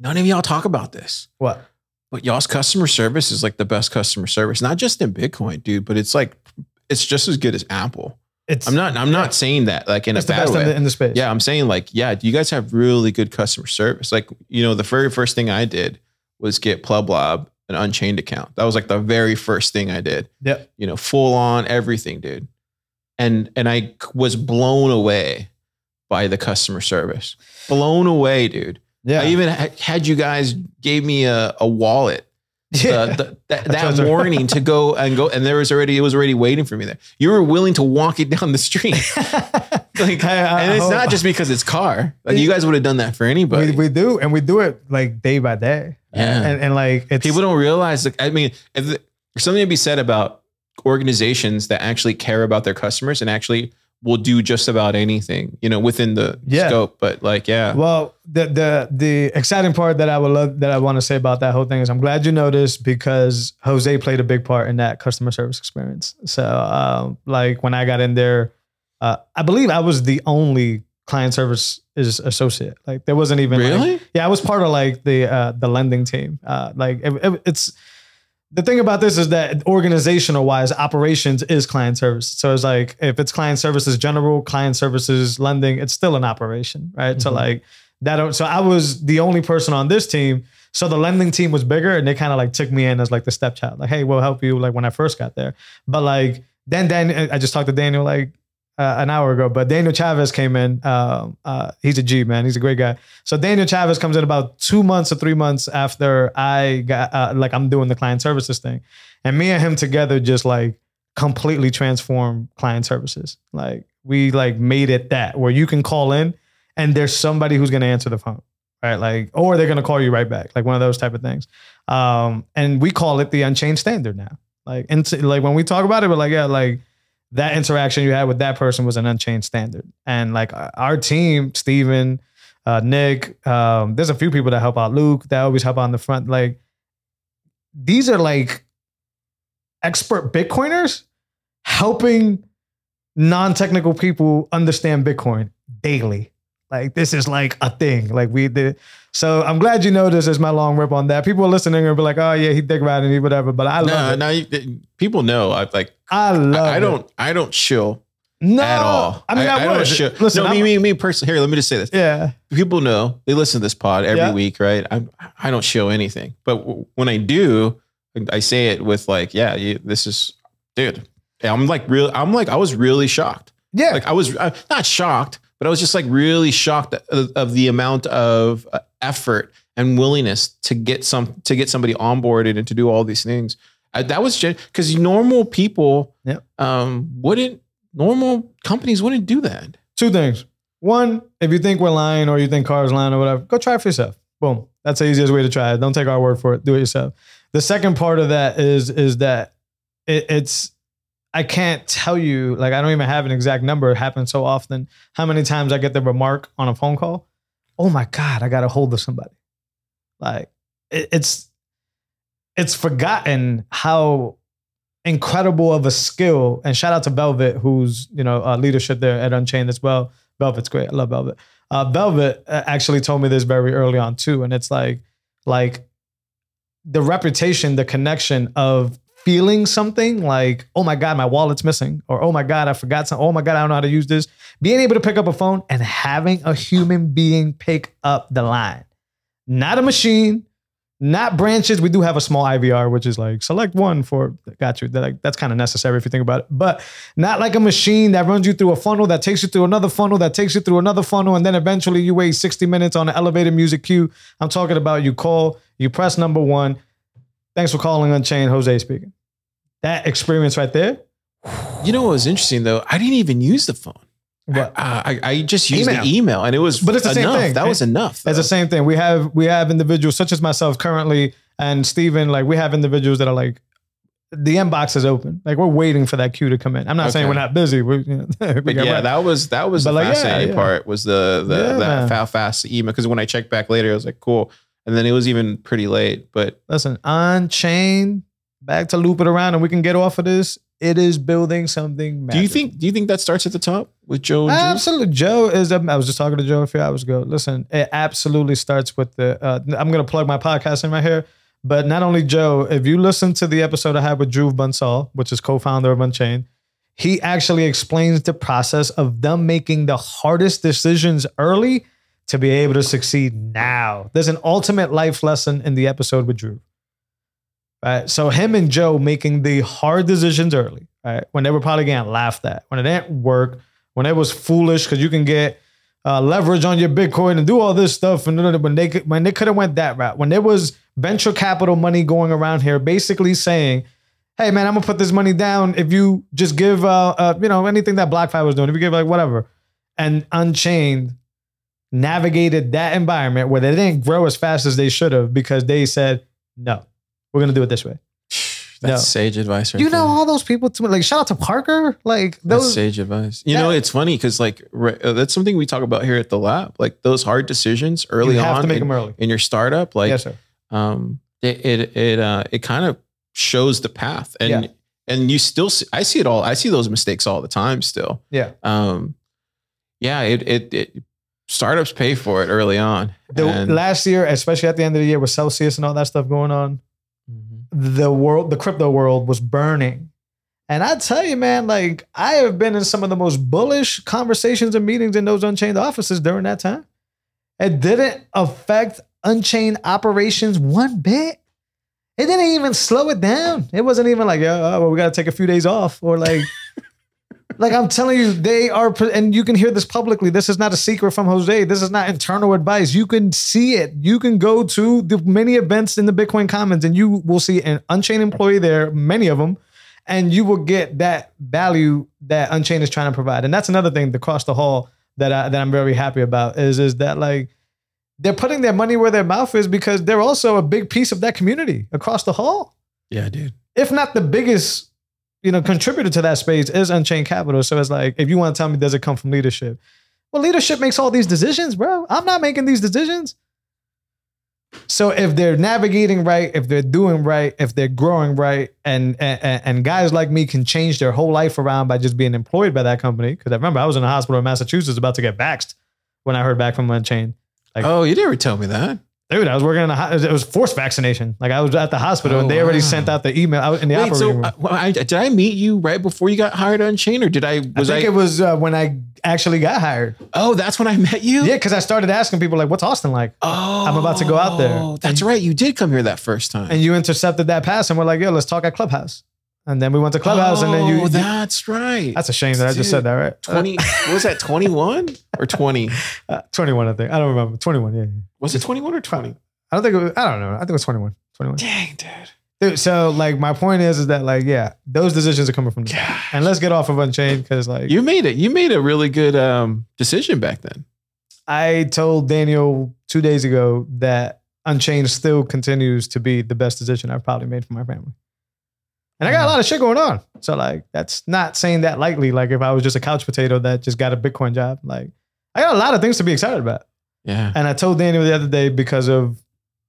None of y'all talk about this. What? But y'all's customer service is like the best customer service, not just in Bitcoin, dude, but it's like, it's just as good as Apple. It's I'm not, I'm not saying that like in it's a the bad way. in the, in the space. Yeah, I'm saying like, yeah, do you guys have really good customer service. Like, you know, the very first thing I did was get PlebLab an Unchained account. That was like the very first thing I did. Yep. You know, full on everything, dude. And and I was blown away by the customer service. Blown away, dude. Yeah. I even had you guys gave me a, a wallet (laughs) yeah. the, the, that, that morning to go and go, and there was already it was already waiting for me there. You were willing to walk it down the street, (laughs) like, Hey, I- and it's hope- not just because it's car. Like you guys would have done that for anybody. we, we do, and we do it like day by day. Yeah. and, and like it's People don't realize. Like, I mean, if the- there's something to be said about organizations that actually care about their customers and actually will do just about anything, you know, within the Yeah. scope. But like, yeah, Well, the the the exciting part that I would love that I want to say about that whole thing is I'm glad you noticed because Jose played a big part in that customer service experience. So, um, like when I got in there, uh, I believe I was the only client service is associate. Like there wasn't even like- really, yeah, I was part of like the uh, the lending team. Uh, like it, it- it's the thing about this is that organizational wise, operations is client service. So it's like if it's client services general, client services lending, it's still an operation, right? So Mhm. like that. So I was the only person on this team. So the lending team was bigger, and they kind of like took me in as like the stepchild. Like, hey, we'll help you. Like when I first got there, but like then Dan, I just talked to Daniel like uh, an hour ago, but Daniel Chavez came in. Um, uh, he's a G man. He's a great guy. So Daniel Chavez comes in about two months or three months after I got uh, like I'm doing the client services thing, and me and him together just like completely transform client services. Like we like made it that where you can call in and there's somebody who's gonna answer the phone, right? Like or they're gonna call you right back, like one of those type of things. Um, and we call it the Unchained Standard now. Like and t- like when we talk about it, we're like yeah, like that interaction you had with that person was an Unchained standard. And like our- our team, Steven, uh, Nick, um, there's a few people that help out. Luke, that always help out the front. Like these are like expert Bitcoiners helping non-technical people understand Bitcoin daily. Like this is like a thing. Like we did. So I'm glad you noticed as my long rip on that. People are listening and be like, oh yeah, he dick riding me, whatever. But I love no, it. no, people know. I like. I love I, I don't. I don't chill no, at all. I mean, I, don't chill. Listen, no, I'm- me, me, me personally. Here, let me just say this. yeah, people know they listen to this pod every Yeah. week, right? I I don't show anything, but w- when I do, I say it with like, yeah, you, this is, dude. I'm like real. I'm like I was really shocked. yeah. Like I was uh, not shocked, but I was just like really shocked of, of the amount of uh, effort and willingness to get some to get somebody onboarded and to do all these things. I, that was just because normal people, Yep. um, wouldn't normal companies wouldn't do that. Two things. One, if you think we're lying or you think Car's lying or whatever, go try it for yourself. Boom. That's the easiest way to try it. Don't take our word for it. Do it yourself. The second part of that is is that it, it's I can't tell you like I don't even have an exact number. It happens so often. How many times I get the remark on a phone call? Oh my god, I got a hold of somebody. Like it, it's it's forgotten how incredible of a skill. And shout out to Velvet, who's you know uh, leadership there at Unchained as well. Velvet's great. I love Velvet. Uh, Velvet uh, actually told me this very early on too, and it's like like the reputation, the connection of feeling something like, oh my God, my wallet's missing, or oh my God, I forgot something, oh my God, I don't know how to use this. Being able to pick up a phone and having a human being pick up the line, not a machine, not branches. We do have a small IVR, which is like select one for got you. That like, that's kind of necessary if you think about it, but not like a machine that runs you through a funnel that takes you through another funnel that takes you through another funnel, and then eventually you wait 60 minutes on an elevated music queue. I'm talking about you call, you press number one. Thanks for calling Unchained, Jose speaking. That experience right there. You know what was interesting though? I didn't even use the phone. What? Uh, I, I just used Email. the email and it was But it's the same enough. thing. That was enough. It's the same thing. We have we have individuals such as myself currently and Stephen. like we have individuals that are like the inbox is open. Like we're waiting for that queue to come in. I'm not saying we're not busy. We're, you know, (laughs) we But yeah, right. that was that was But the like, yeah, fascinating yeah. part was the the Yeah, that fast email because when I checked back later, I was like, cool. And then it was even pretty late. But listen, Unchained, back to loop it around and we can get off of this. It is building something do you think do you think that starts at the top with Joe? Absolutely. Joe is, I was just talking to Joe a few hours ago. Listen, it absolutely starts with the, uh, I'm going to plug my podcast in right here. But not only Joe, if you listen to the episode I had with Dhruv Bansal, which is co founder of Unchained, he actually explains the process of them making the hardest decisions early to be able to succeed now. There's an ultimate life lesson in the episode with Dhruv. Right. So him and Joe making the hard decisions early, right? When they were probably getting laughed at, when it didn't work, when it was foolish, because you can get uh, leverage on your Bitcoin and do all this stuff. And when they when they could have went that route, when there was venture capital money going around here, basically saying, "Hey man, I'm gonna put this money down if you just give uh, uh you know anything that BlockFi was doing, if you give like whatever," and Unchained navigated that environment where they didn't grow as fast as they should have because they said, "No, we're gonna do it this way." (sighs) That's No. sage advice. Right you know there. all those people to like shout out to Parker, like That's sage advice. You know, it's funny because like uh, that's something we talk about here at the lab. Like those hard decisions early you have on to make in, them early. in your startup, like yes, sir. um, it it it uh, it kind of shows the path, and Yeah. and you still see, I see it all. I see those mistakes all the time still. Yeah. Um, yeah, it it, it startups pay for it early on. The, And- last year, especially at the end of the year with Celsius and all that stuff going on, Mhm. the world, the crypto world was burning. And I tell you, man, like I have been in some of the most bullish conversations and meetings in those Unchained offices during that time. It didn't affect Unchained operations one bit. It didn't even slow it down. It wasn't even like, oh, well, we got to take a few days off or like, like I'm telling you, they are, and you can hear this publicly. This is not a secret from Jose. This is not internal advice. You can see it. You can go to the many events in the Bitcoin Commons, and you will see an Unchained employee there, many of them, and you will get that value that Unchained is trying to provide. And that's another thing across the hall that I, that I'm very happy about is is that like they're putting their money where their mouth is because they're also a big piece of that community across the hall yeah, dude. if not the biggest, you know, contributor to that space is Unchained Capital. So it's like, if you want to tell me, does it come from leadership? Well, leadership makes all these decisions, bro. I'm not making these decisions. So if they're navigating right, if they're doing right, if they're growing right, and and, and guys like me can change their whole life around by just being employed by that company. Because I remember I was in a hospital in Massachusetts about to get vaxxed when I heard back from Unchained. Like- oh, you didn't tell me that. Dude, I was working in a it was forced vaccination. Like I was at the hospital Oh, and they already wow. sent out the email. I was in the Wait, operating so room. uh, I, did I meet you right before you got hired Unchained, or did I? I Was I? think it was uh, when I actually got hired. oh, that's when I met you. Yeah, because I started asking people like, "What's Austin like?" Oh, I'm about to go out there. That's right. You did come here that first time. And you intercepted that pass, and we're like, "Yo, let's talk at Clubhouse." And then we went to Clubhouse, and then you. Oh, that's right. that's a shame that I just Dude, said that, right? 20 what was that 21 or 20 (laughs) Uh, 21, I think. I don't remember. 21, yeah. yeah. was it 21 or 20 I don't think it was, I don't know. I think it was 21. 21. dang dude Dude, so like my point is, is that like, yeah, those decisions are coming from the. And let's get off of Unchained because like you made it you made a really good um decision back then I told Daniel two days ago that Unchained still continues to be the best decision I've probably made for my family. And I got a mm-hmm. lot of shit going on. So like that's not saying that lightly. Like if I was just a couch potato that just got a Bitcoin job, like I got a lot of things to be excited about. yeah And I told Daniel the other day because of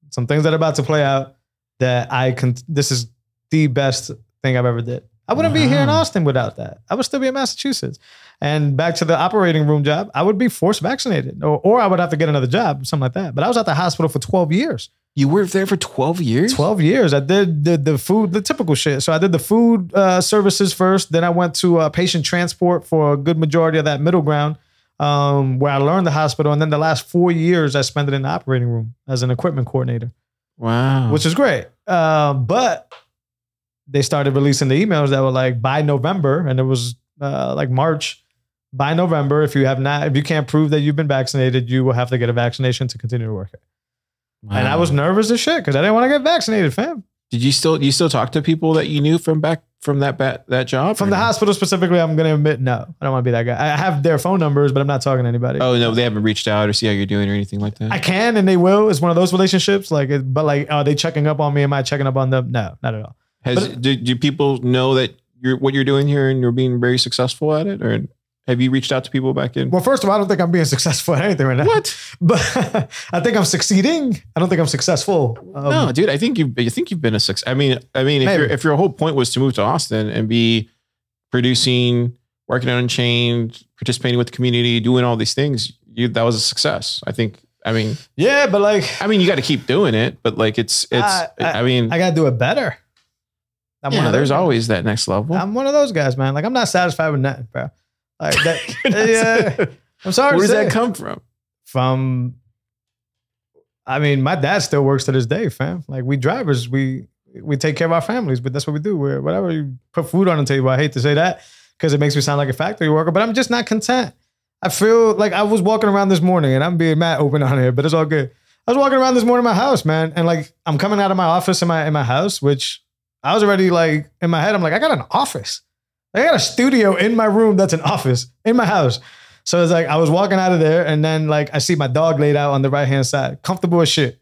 some things that are about to play out that I can this is the best thing I've ever did. I wouldn't be here in Austin without that. I would still be in Massachusetts. And back to the operating room job, I would be forced vaccinated or, or I would have to get another job, something like that. But I was at the hospital for 12 years. you were there for 12 years 12 years. I did the, the food, the typical shit. So I did the food uh, services first. Then I went to uh, patient transport for a good majority of that middle ground um, where I learned the hospital. And then the last four years, I spent it in the operating room as an equipment coordinator, wow which is great. Uh, but they started releasing the emails that were like by November, and it was uh, like March. By November, if you have not, if you can't prove that you've been vaccinated, you will have to get a vaccination to continue to work. And I was nervous as shit because I didn't want to get vaccinated, fam. Did you still you still talk to people that you knew from back from that bat, that job From the no? hospital specifically, I'm gonna admit no. I don't want to be that guy. I have their phone numbers, but I'm not talking to anybody. Oh no, they haven't reached out or see how you're doing or anything like that. I can and they will. It's one of those relationships. Like, but like, are they checking up on me? Am I checking up on them? No, not at all. Has but- do, do people know that you're what you're doing here and you're being very successful at it, or have you reached out to people back in? Well, first of all, I don't think I'm being successful at anything right now. what? (laughs) But (laughs) I think I'm succeeding. I don't think I'm successful. Um, no, dude. I think you. I think you've been a success. I mean, I mean, if your if your whole point was to move to Austin and be producing, working on Unchained, participating with the community, doing all these things, you that was a success. I think. I mean, Yeah, but like, I mean, you got to keep doing it, but like, it's it's. I- I, mean, I gotta do it better. I'm yeah, one of there's guys. always that next level. I'm one of those guys, man. Like, I'm not satisfied with nothing, bro. Like that. (laughs) yeah, I'm sorry. Where does that come from? from I mean, my dad still works to this day, fam. Like we drivers, we we take care of our families, but that's what we do. We're whatever you put food on the table. I hate to say that because it makes me sound like a factory worker, but I'm just not content. I feel like I was walking around this morning and I'm being mad open on here, but it's all good. I was walking around this morning in my house, man, and like I'm coming out of my office in my in my house, which I was already like in my head, I'm like, I got an office. I got a studio in my room that's an office in my house. So it's like I was walking out of there, and then like I see my dog laid out on the right hand side, comfortable as shit.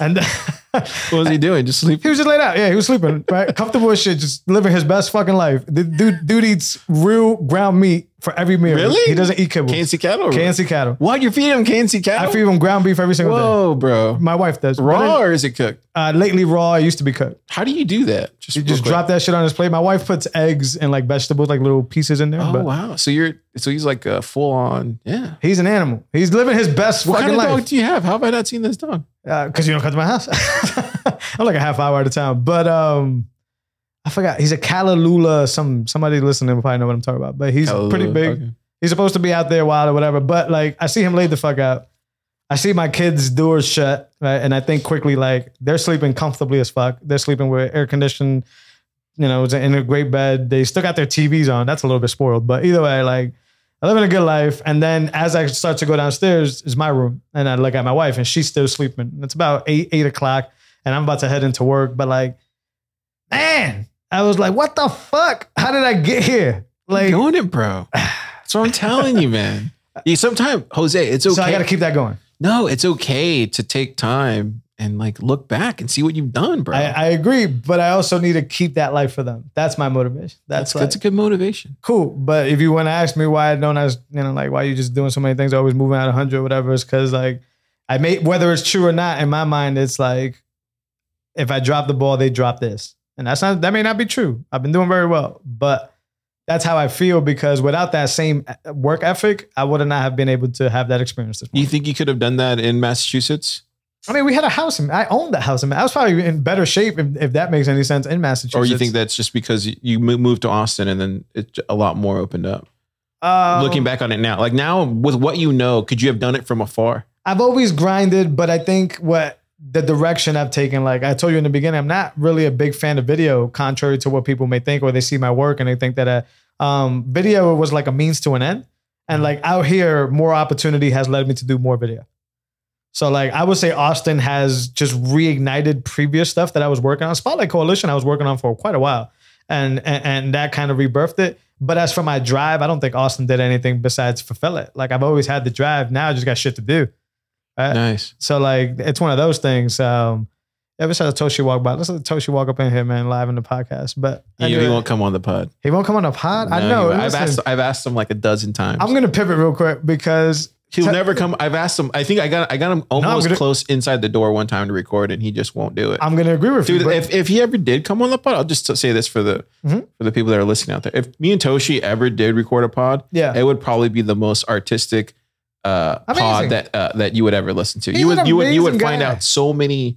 And (laughs) What was he doing? Just sleep. he was just laid out. Yeah, he was sleeping, right? comfortable as shit, just living his best fucking life. The dude, dude eats real ground meat for every meal. Really? He doesn't eat kibble. K&C cattle. K&C cattle. What you're feeding him K&C cattle? I feed him ground beef every single day. Whoa, bro. My wife does. Raw or is it cooked? Uh, lately raw. It used to be cooked. How do you do that? Just You real just quick. drop that shit on his plate. My wife puts eggs and like vegetables, like little pieces in there. Oh but wow! So you're so he's like a full on yeah. he's an animal. He's living his best What fucking kind of life. dog do you have? How have I not seen this dog? Because you don't come to my house. (laughs) I'm like a half hour out of town, but um, I forgot. He's a Kalalula. Some somebody listening will probably know what I'm talking about. But he's pretty big. Okay. He's supposed to be out there wild or whatever. But like, I see him laid the fuck out. I see my kids' doors shut, right? And I think quickly, like, they're sleeping comfortably as fuck. They're sleeping with air conditioned, you know, in a great bed. They still got their TVs on. That's a little bit spoiled. But either way, like, I live in a good life. And then as I start to go downstairs, is my room. And I look at my wife and she's still sleeping. It's about eight, eight o'clock. And I'm about to head into work. But like, man, I was like, what the fuck? How did I get here? Like, Like going it, bro. (sighs) That's what I'm telling you, man. You sometimes Jose, it's okay. so I got to keep that going. no, it's okay to take time and like look back and see what you've done, bro. I, I agree, but I also need to keep that life for them. That's my motivation. that's That's, like, that's a good motivation. cool. But if you want to ask me why I don't, as you know, like why you just doing so many things, always moving at hundred, whatever, it's because like I may whether it's true or not. In my mind, it's like if I drop the ball, they drop this, and that's not that may not be true. I've been doing very well, but that's how I feel because without that same uh, work ethic, I would not have been able to have that experience. This You think you could have done that in Massachusetts? I mean, we had a house. In, I owned that house. In, I was probably in better shape if, if that makes any sense in Massachusetts. Or you think that's just because you moved to Austin and then it a lot more opened up? Um, Looking back on it now, like now with what you know, could you have done it from afar? I've always grinded, but I think what the direction I've taken, like I told you in the beginning, I'm not really a big fan of video, contrary to what people may think, or they see my work and they think that uh, um, video was like a means to an end. And like out here, more opportunity has led me to do more video. So like I would say Austin has just reignited previous stuff that I was working on. Spotlight Coalition I was working on for quite a while. And and, and that kind of rebirthed it. But as for my drive, I don't think Austin did anything besides fulfill it. Like I've always had the drive. Now I just got shit to do. Right? Nice. So like it's one of those things. Um ever since Toshi walk by, let's let Toshi walk up in here, man, live in the podcast. But He, anyway, he won't come on the pod. he won't come on the pod. I know. I've asked. I've asked him like a dozen times. I'm gonna pivot real quick because He'll never come. I've asked him. I think I got. I got him almost gonna- close inside the door one time to record, and he just won't do it. I'm gonna agree with Dude, you. but- if, if he ever did come on the pod, I'll just say this for the Mhm. for the people that are listening out there. If me and Toshi ever did record a pod, Yeah. it would probably be the most artistic uh, Amazing. pod that uh, that you would ever listen to. He's you would an you would you would amazing find guy. out so many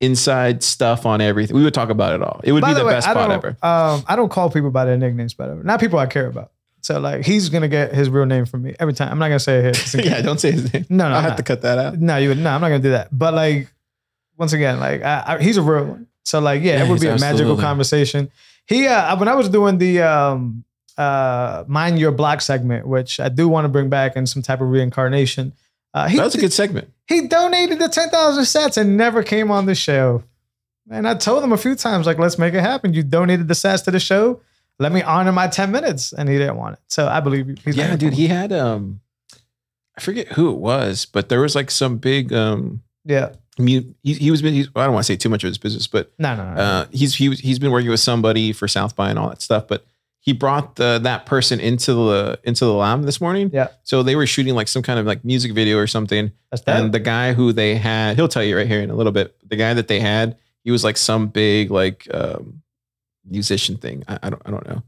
inside stuff on everything. We would talk about it all. It would be the, best I pod don't, ever. Um, I don't call people by their nicknames, by the way. Not people I care about. So like he's gonna get his real name from me every time. I'm not gonna say it here. (laughs) yeah, don't say his name. No, no, I have not. to cut that out. No, you would no, I'm not gonna do that. But like once again, like I, I, he's a real one. So like, yeah, Yeah, it would be a he's magical absolutely. conversation. He uh when I was doing the um uh mind your block segment, which I do want to bring back in some type of reincarnation. Uh he That was a good segment. he donated the ten thousand sats and never came on the show. And I told him a few times, like, let's make it happen. You donated the sats to the show. Let me honor my 10 minutes. And he didn't want it. So I believe you. He's yeah, not dude, he had um, I forget who it was, but there was like some big um, Yeah. he he was been, he's, I don't want to say too much of his business, but No, no, no. uh, he's he was, he's been working with somebody for South by and all that stuff, but he brought the that person into the into the lab this morning. Yeah. So they were shooting like some kind of like music video or something, That's that. and the guy who they had, he'll tell you right here in a little bit. The guy that they had, he was like some big like um, musician thing. I, I don't I don't know.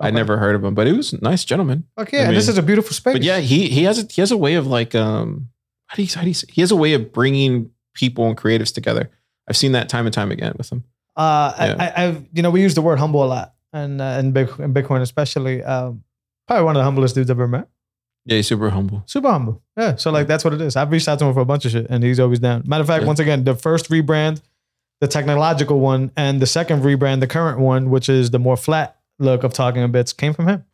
I never heard of him, but he was a nice gentleman. Okay. I and this is a beautiful space. But yeah, he he has a he has a way of like um how do you how do you say, he has a way of bringing people and creatives together. I've seen that time and time again with him. Uh, Yeah. I, I, I've, you know, we use the word humble a lot, and uh, in, Big, in Bitcoin especially. Um, probably one of the humblest dudes I've ever met. Yeah, he's super humble. Super humble. Yeah. So like that's what it is. I've reached out to him for a bunch of shit, and he's always down. Matter of fact, Yeah. once again, the first rebrand, the technological one, and the second rebrand, the current one, which is the more flat look of talking in bits, came from him.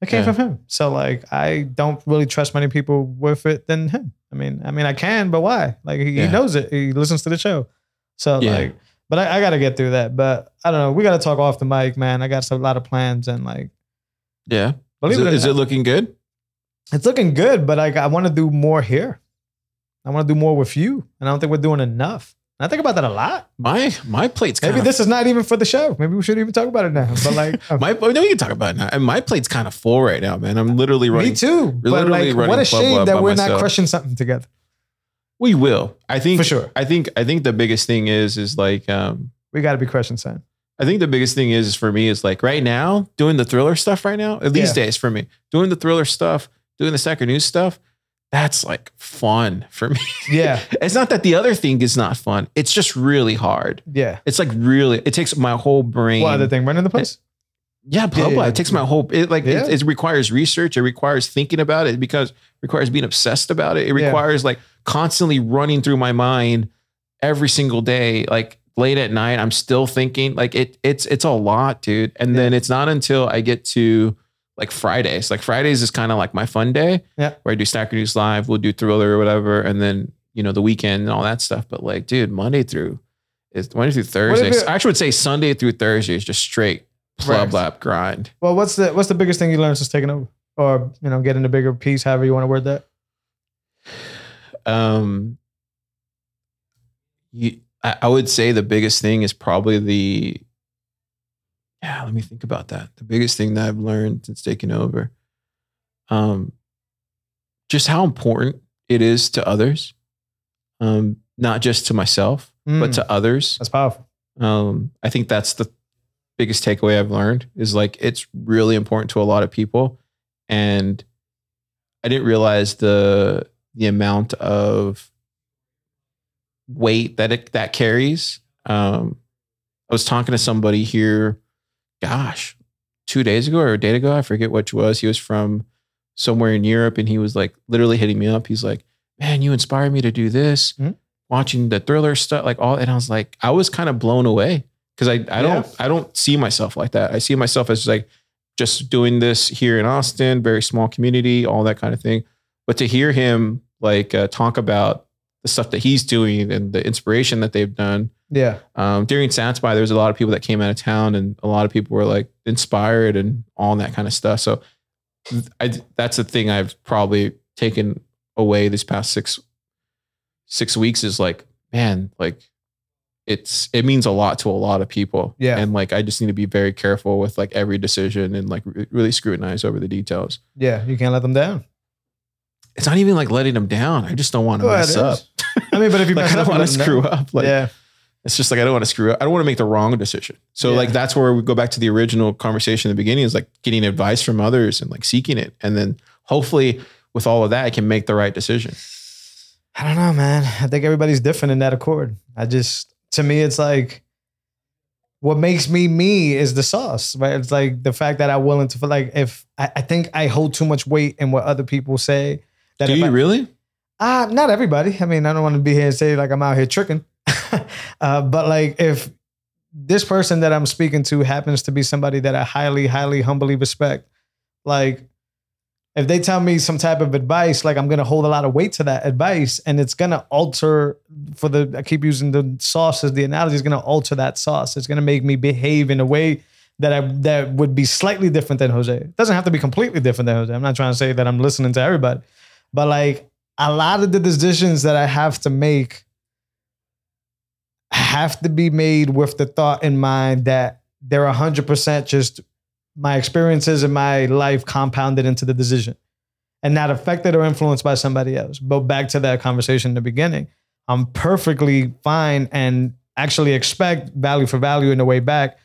It came Yeah. from him. So like I don't really trust many people with it than him. I mean, I mean I can, but why? Like he, Yeah. he knows it. He listens to the show. So Yeah. like, but I, I got to get through that. But I don't know. We got to talk off the mic, man. I got a lot of plans and like. Yeah. Believe Is it, it, is not, it looking good? it's looking good, but like I want to do more here. I want to do more with you, and I don't think we're doing enough. I think about that a lot. My my plate's kind Maybe of this is not even for the show. Maybe we shouldn't even talk about it now. But like, (laughs) my oh, no, we can talk about it now. And my plate's kind of full right now, man. I'm literally running. me too. But like, what a shame that we're not crushing something together. We will. I think For sure. I think I think the biggest thing is is like um We got to be crushing something. I think the biggest thing is for me is like right now doing the thriller stuff right now. These Yeah. days for me doing the thriller stuff, doing the Stacker News stuff. That's like fun for me. Yeah, (laughs) it's not that the other thing is not fun. It's just really hard. yeah. It's like really. It takes my whole brain. What other thing? Running the eh, place. Yeah, Pub Yeah. It takes my whole. It like Yeah. it, it requires research. It requires thinking about it. Because it requires being obsessed about it. It Yeah. requires like constantly running through my mind every single day. Like late at night, I'm still thinking. Like it. It's it's a lot, dude. And then it's not until I get to like Fridays. Like Fridays is kind of like my fun day. Yeah. Where I do Stacker News live. We'll do Thriller or whatever, and then you know the weekend and all that stuff. But like, dude, Monday through. It's Monday through Thursday. it- I actually would say Sunday through Thursday is just straight Club Right. Lab grind. Well, what's the what's the biggest thing you learned since taking over, or you know, getting a bigger piece, however you want to word that? um you, I, I would say the biggest thing is probably the yeah let me think about that the biggest thing that i've learned since taking over um just how important it is to others um not just to myself but Mm, to others that's powerful. um, I think that's the biggest takeaway I've learned is like it's really important to a lot of people, and I didn't realize the the amount of weight that it that carries. Um, I was talking to somebody here, gosh, two days ago or a day ago, I forget which was. He was from somewhere in Europe, and he was like literally hitting me up. He's like, "Man, you inspired me to do this." Mhm. Watching the thriller stuff, like all, and I was like, I was kind of blown away because I I don't. I don't see myself like that. I see myself as like just doing this here in Austin, very small community, all that kind of thing. But to hear him like uh, talk about the stuff that he's doing and the inspiration that they've done Yeah, um, during by, there was a lot of people that came out of town, and a lot of people were like inspired and all that kind of stuff. So, I, that's the thing I've probably taken away these past six six weeks is like, man, like it's it means a lot to a lot of people. Yeah. and like I just need to be very careful with like every decision and like re- really scrutinize over the details. yeah. You can't let them down. It's not even like letting them down. I just don't want to Well, mess up. I mean, but if you (laughs) Like I don't up, want to screw up. Like yeah, it's just like I don't want to screw up. I don't want to make the wrong decision. So Yeah. like that's where we go back to the original conversation in the beginning is like getting advice from others and like seeking it. And then hopefully with all of that, I can make the right decision. I don't know, man. I think everybody's different in that accord. I just, to me, it's like what makes me me is the sauce, right? It's like the fact that I'm willing to feel like if I, I think I hold too much weight in what other people say. That Do you I, really? Uh, not everybody. I mean, I don't want to be here and say like I'm out here tricking. (laughs) uh, but like if this person that I'm speaking to happens to be somebody that I highly, highly, humbly respect, like if they tell me some type of advice, like I'm gonna hold a lot of weight to that advice, and it's gonna alter for the I keep using the sauce as the analogy, it's gonna alter that sauce. It's gonna make me behave in a way that I that would be slightly different than Jose. It doesn't have to be completely different than Jose. I'm not trying to say that I'm listening to everybody, but like a lot of the decisions that I have to make have to be made with the thought in mind that they're 100% just my experiences in my life compounded into the decision and not affected or influenced by somebody else. But back to that conversation in the beginning, I'm perfectly fine and actually expect value for value in the way back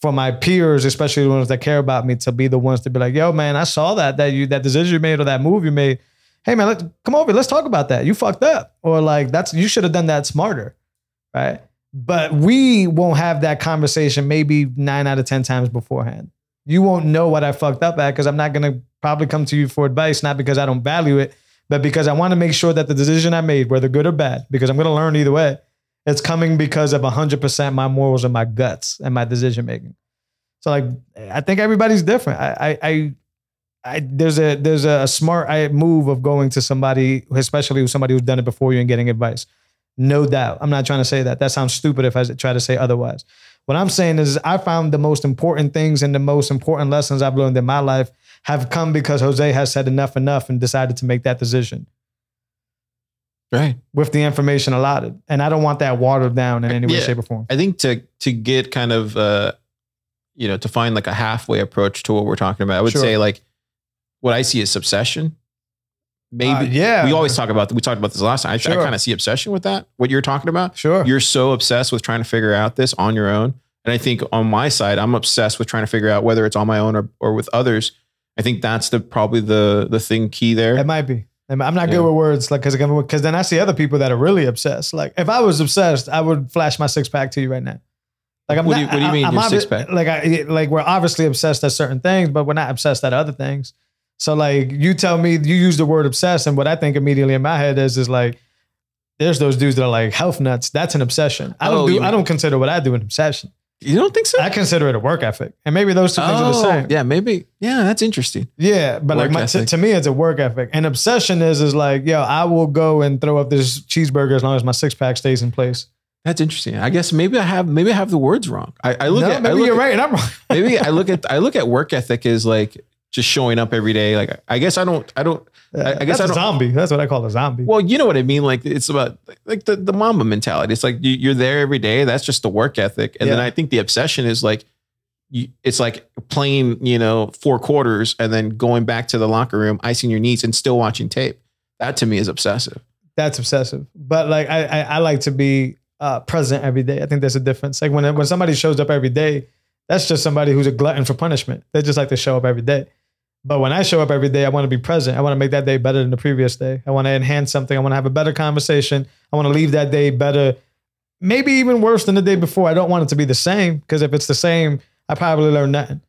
for my peers, especially the ones that care about me, to be the ones to be like, "Yo, man, I saw that that you that decision you made or that move you made. Hey, man, let come over. Let's talk about that. You fucked up, or like that's you should have done that smarter, right?" But we won't have that conversation maybe nine out of ten times beforehand. You won't know what I fucked up at because I'm not gonna probably come to you for advice, not because I don't value it, but because I want to make sure that the decision I made, whether good or bad, because I'm gonna learn either way, it's coming because of 100% my morals and my guts and my decision making. So like, I think everybody's different. I, I, I, I there's a there's a smart I, move of going to somebody, especially with somebody who's done it before you and getting advice. No doubt. I'm not trying to say that. That sounds stupid if I try to say otherwise. What I'm saying is, I found the most important things and the most important lessons I've learned in my life have come because Jose has said enough, enough, and decided to make that decision Right. with the information allotted. And I don't want that watered down in any way, Yeah. shape, or form. I think to to get kind of uh you know to find like a halfway approach to what we're talking about, I would Sure. say like what I see is obsession. Maybe Uh, yeah. we always talk about we talked about this last time. I, Sure. kind of see obsession with that. What you're talking about. Sure. You're so obsessed with trying to figure out this on your own. And I think on my side, I'm obsessed with trying to figure out whether it's on my own or, or with others. I think that's the probably the the thing key there. It might be. I'm not Yeah. good with words, like, because because then I see other people that are really obsessed. Like, if I was obsessed, I would flash my six pack to you right now. Like, I'm What do you- what do you mean, I'm your obvi- six-pack? Like, I like we're obviously obsessed at certain things, but we're not obsessed at other things. So, like, you tell me you use the word obsessed, and what I think immediately in my head is is like, there's those dudes that are like health nuts. That's an obsession. I don't Oh, do. I don't consider what I do an obsession. you don't think so? I consider it a work ethic, and maybe those two things are the Oh, same. yeah, maybe. Yeah, that's interesting. Yeah, but like my, to, to me, it's a work ethic. And obsession is is like, yo, I will go and throw up this cheeseburger as long as my six pack stays in place. That's interesting. I guess maybe I have maybe I have the words wrong. I, I look no, at maybe look you're at- right, and I'm wrong. maybe (laughs) I look at I look at work ethic as like just showing up every day. Like I guess I don't I don't I guess That's I a don't- zombie. That's what I call a zombie. well you know what I mean. Like it's about like the the mama mentality. It's like you, you're there every day. That's just the work ethic. And then I think the obsession is like you, it's like playing you know four quarters and then going back to the locker room, icing your knees, and still watching tape. That to me is obsessive. That's obsessive. But like, I I, I like to be uh, present every day. I think there's a difference. Like when when somebody shows up every day, that's just somebody who's a glutton for punishment. They just like to show up every day. But when I show up every day, I want to be present. I want to make that day better than the previous day. I want to enhance something. I want to have a better conversation. I want to leave that day better, maybe even worse than the day before. I don't want it to be the same because if it's the same, I probably learn nothing.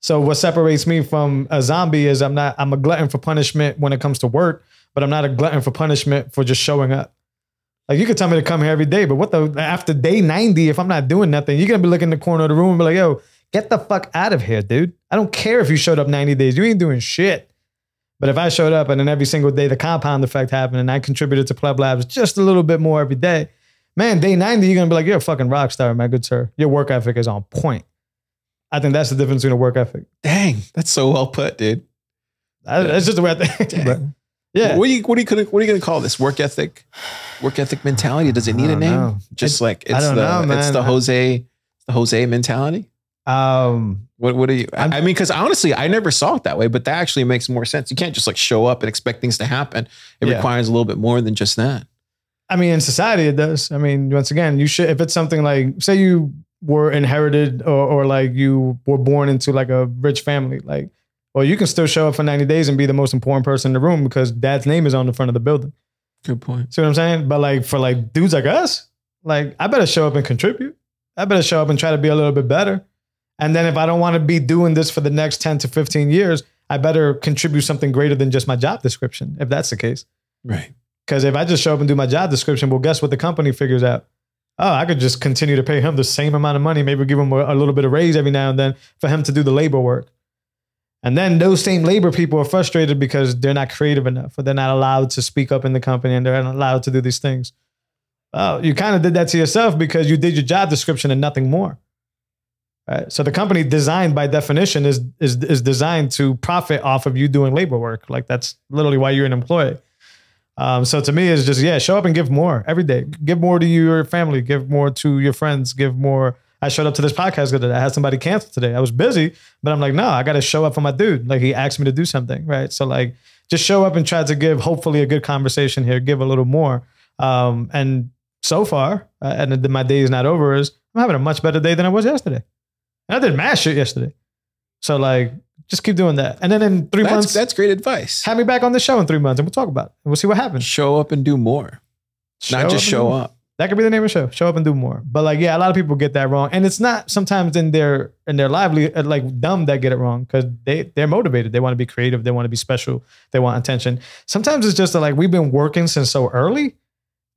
So what separates me from a zombie is I'm not I'm a glutton for punishment when it comes to work, but I'm not a glutton for punishment for just showing up. Like you could tell me to come here every day, but what the after day 90, if I'm not doing nothing, you're gonna be looking in the corner of the room and be like, yo, get the fuck out of here, dude. I don't care if you showed up 90 days. You ain't doing shit. But if I showed up and then every single day the compound effect happened and I contributed to PlebLabs just a little bit more every day, man, day 90, you're gonna be like, you're a fucking rock star, my good sir. Your work ethic is on point. I think that's the difference between a work ethic. Dang, that's so well put, dude. I- That's just the way I think. (laughs) But yeah. What are you what are you gonna what are you gonna call this? Work ethic? Work ethic mentality? Does it need a name? know. Just It- like it's the know, it's the Jose the Jose mentality. Um, What what are you? I I'm- I mean, because honestly, I never saw it that way, but that actually makes more sense. You can't just like show up and expect things to happen. It Yeah. requires a little bit more than just that. I mean, in society, it does. I mean, once again, you should, if it's something like, say you were inherited or, or like you were born into like a rich family, like, well, you can still show up for 90 days and be the most important person in the room because dad's name is on the front of the building. Good point. See what I'm saying? But like for like dudes like us, like I better show up and contribute. I better show up and try to be a little bit better. And then if I don't want to be doing this for the next 10 to 15 years, I better contribute something greater than just my job description, if that's the case. Right. Because if I just show up and do my job description, well, guess what the company figures out? Oh, I could just continue to pay him the same amount of money, maybe give him a, a little bit of raise every now and then for him to do the labor work. And then those same labor people are frustrated because they're not creative enough or they're not allowed to speak up in the company and they're not allowed to do these things. Well, you kind of did that to yourself because you did your job description and nothing more. Right? So the company designed by definition is, is is designed to profit off of you doing labor work. Like that's literally why you're an employee. Um, so to me, it's just yeah, show up and give more every day. Give more to your family. Give more to your friends. Give more. I showed up to this podcast today. I had somebody cancel today. I was busy, but I'm like, no, I got to show up for my dude. Like he asked me to do something, right? So like, just show up and try to give hopefully a good conversation here. Give a little more. Um, and so far, uh, and my day is not over. Is I'm having a much better day than I was yesterday. And I did mad shit yesterday. So like, just keep doing that. And then in three That's months, that's great advice. have me back on the show in three months, and we'll talk about it. And we'll see what happens. Show up and do more, not just show up. That could be the name of the show. Show up and do more. But like, yeah, a lot of people get that wrong, and it's not sometimes in their in their lively uh, like dumb that get it wrong because they they're motivated. They want to be creative. They want to be special. They want attention. Sometimes it's just that, like we've been working since so early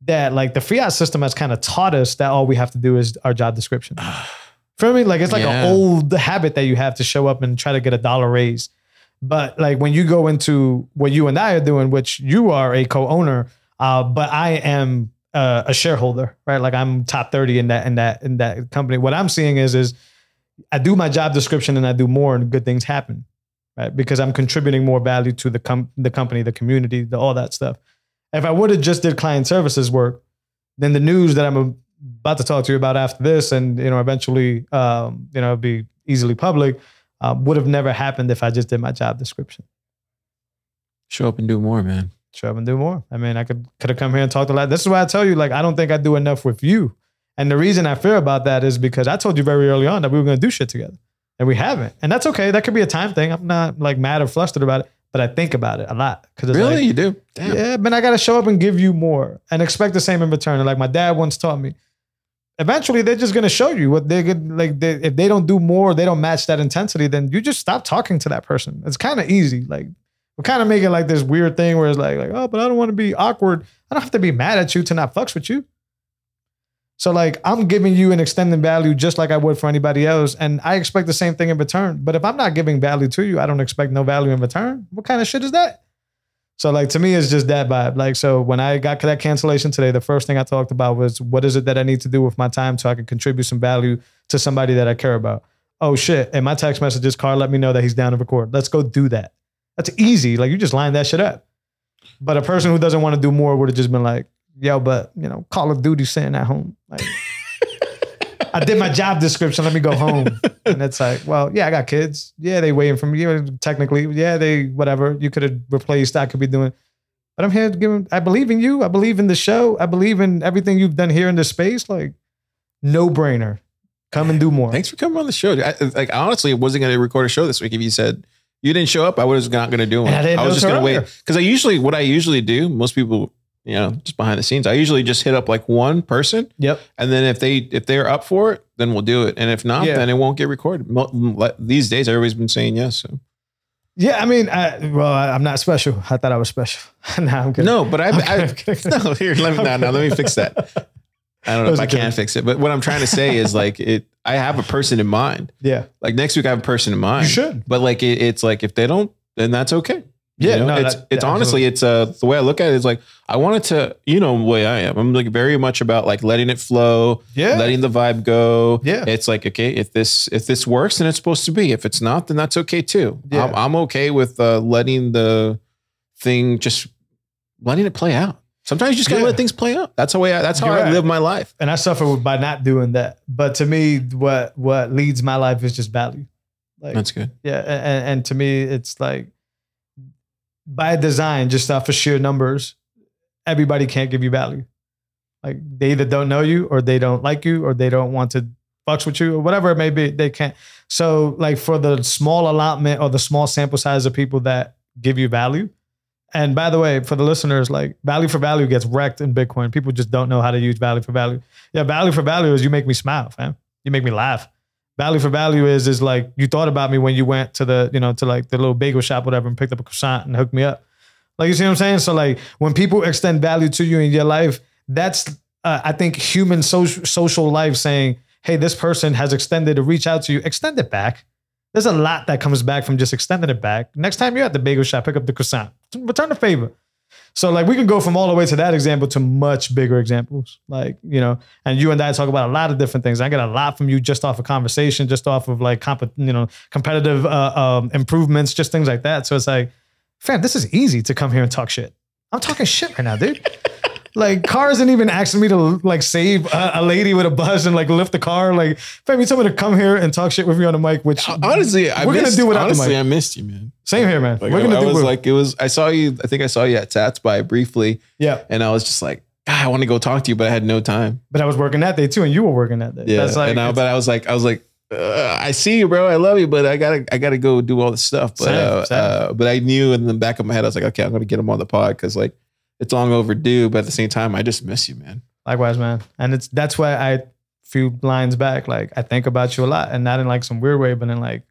that like the fiat system has kind of taught us that all we have to do is our job description. (sighs) (sighs) Feel me? Like it's like Yeah. an old habit that you have to show up and try to get a dollar raise. But like when you go into what you and I are doing, which you are a co-owner, uh, but I am uh, a shareholder, right? Like I'm top thirty in that in that in that company. What I'm seeing is is I do my job description and I do more, and good things happen, right? Because I'm contributing more value to the com- the company, the community, the, all that stuff. If I would have just did client services work, then the news that I'm about to talk to you about after this, and you know, eventually, um, you know, be easily public, uh, would have never happened if I just did my job description. Show up and do more, man. Show up and do more. I mean, I could could have come here and talked a lot. This is why I tell you, like, I don't think I do enough with you. And the reason I fear about that is because I told you very early on that we were going to do shit together, and we haven't. And that's okay. That could be a time thing. I'm not like mad or flustered about it, but I think about it a lot because Really, like, you do? Damn. yeah, but I got to show up and give you more and expect the same in return. And like my dad once taught me, eventually they're just going to show you what they're could like. They, if they don't do more, they don't match that intensity, then you just stop talking to that person. It's kind of easy. Like we kind of make it like this weird thing where it's like, like, oh, but I don't want to be awkward. I don't have to be mad at you to not fucks with you. So like I'm giving you an extended value just like I would for anybody else, and I expect the same thing in return. But if I'm not giving value to you, I don't expect no value in return. What kind of shit is that? So like to me, it's just that vibe. Like so, when I got that cancellation today, the first thing I talked about was what is it that I need to do with my time so I can contribute some value to somebody that I care about. Oh shit! And my text messages, Carl let me know that he's down to record. Let's go do that. That's easy. Like you just line that shit up. But a person who doesn't want to do more would have just been like, "Yo, but you know, Call of Duty sitting at home." Like, I did my job description. Let me go home. And it's like, well, yeah, I got kids. Yeah, they waiting for me. Technically, yeah, they whatever. You could have replaced. I could be doing. But I'm here to give. I believe in you. I believe in the show. I believe in everything you've done here in this space. Like, no brainer. Come and do more. Thanks for coming on the show. I, like honestly, I wasn't going to record a show this week if you said you didn't show up. I was not going to do one. And I was just going to wait because I usually what I usually do. Most people, you know, just behind the scenes, I usually just hit up like one person, Yep. and then if they if they're up for it, then we'll do it. And if not, Yeah. then it won't get recorded. These days, everybody's been saying yes. So Yeah, I mean, I, well, I, I'm not special. I thought I was special. (laughs) nah, I'm kidding. no, but I, I kidding. (laughs) no here let me now now let me fix that. I don't know (laughs) if I can fix it, but what I'm trying to say is like it. I have a person in mind. Yeah. Like next week, I have a person in mind. You should. But like it, it's like if they don't, then that's okay. Yeah, You know? no, it's that- it's honestly it's uh the way I look at it is like I wanted to you know the way I am. I'm like very much about like letting it flow, Yeah. letting the vibe go. Yeah. it's like okay if this if this works then it's supposed to be. If it's not then that's okay too. Yeah. I'm, I'm okay with uh, letting the thing just letting it play out. Sometimes you just gotta Yeah. let things play out. That's the way I, that's how You're I right. live my life. and I suffer by not doing that. But to me, what what leads my life is just value. Like, That's good. yeah, and, and to me, it's like by design, just off of sheer numbers, everybody can't give you value. Like they either don't know you, or they don't like you, or they don't want to fucks with you, or whatever it may be. They can't. So, like for the small allotment or the small sample size of people that give you value. And by the way, for the listeners, like value for value gets wrecked in Bitcoin. People just don't know how to use value for value. Yeah, value for value is you make me smile, fam. You make me laugh. Value for value is is like you thought about me when you went to the you know to like the little bagel shop whatever and picked up a croissant and hooked me up. Like you see what I'm saying? So like when people extend value to you in your life, that's uh, I think human social social life saying, hey, this person has extended to reach out to you. Extend it back. There's a lot that comes back from just extending it back. Next time you're at the bagel shop, pick up the croissant. Return the favor. So like we can go from all the way to that example to much bigger examples. Like, you know, and you and I talk about a lot of different things. I get a lot from you just off of conversation, just off of like comp- you know, competitive uh, um, improvements, just things like that. So it's like, fam, this is easy to come here and talk shit. I'm talking shit right now, dude. (laughs) like cars isn't even asking me to like save a, a lady with a bus and like lift the car. Like, fam, you told me to come here and talk shit with you on the mic, which Honestly, I We're gonna missed, do without the honestly, mic. I missed you, man. same here, man. Like, We're gonna I, I was what- like, it was. I saw you. I think I saw you at Tats by briefly, yeah. and I was just like, I want to go talk to you, but I had no time. But I was working that day too, and you were working that day. Yeah, That's like, and I, but I was like, I was like, uh, I see you, bro. I love you, but I gotta, I gotta go do all this stuff. But, Same, uh, same. uh, but I knew in the back of my head, I was like, okay, I'm gonna get him on the pod because like it's long overdue. But at the same time, I just miss you, man. Likewise, man. And it's that's why I few lines back, like I think about you a lot, and not in like some weird way, but in like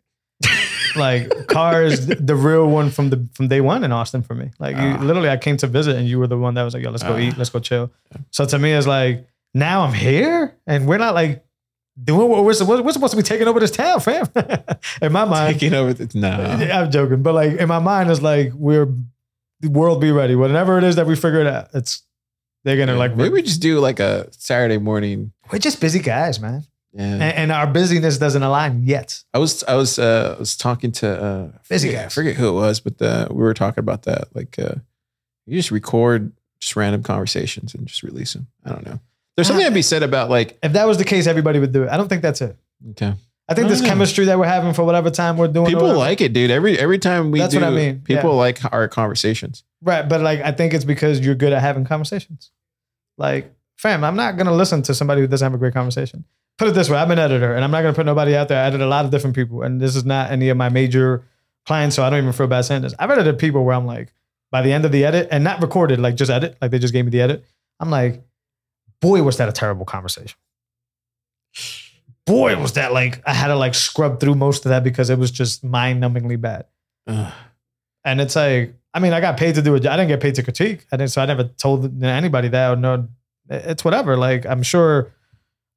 (laughs) like Car's, the, real one from the from day one in Austin for me. Like you, Ah. literally, I came to visit, and you were the one that was like, "Yo, let's go Ah. eat, let's go chill." So to me, it's like now I'm here, and we're not like doing what we're supposed. We're supposed to be taking over this town, fam. (laughs) in my mind, Taking over. The, no, I'm joking, but like in my mind, it's like we're the world be ready. Whatever it is that we figure it out, it's they're gonna like maybe we just do like a Saturday morning. we're just busy guys, man. Yeah, and, and our busyness doesn't align yet. I was, I was, uh, I was talking to uh, I Busy forget- I guys. forget who it was, but uh, we were talking about that. Like, uh, you just record just random conversations and just release them. I don't know. There's something to be said about like, If that was the case, everybody would do it. I don't think that's it. okay. I think I this know. chemistry that we're having for whatever time we're doing, People like it, dude. Every every time we That's do, what I mean. people Yeah. like our conversations. right? But like, I think it's because you're good at having conversations. Like, fam, I'm not gonna listen to somebody who doesn't have a great conversation. Put it this way: I'm an editor, and I'm not gonna put nobody out there. I edit a lot of different people, and this is not any of my major clients, so I don't even feel bad saying this. I've edited people where I'm like, by the end of the edit, and not recorded, like just edit, like they just gave me the edit. I'm like, boy, was that a terrible conversation. Boy, was that like I had to like scrub through most of that because it was just mind-numbingly bad. Ugh. And it's like, I mean, I got paid to do it. I didn't get paid to critique. I didn't, so I never told anybody that or no, it's whatever. Like, I'm sure,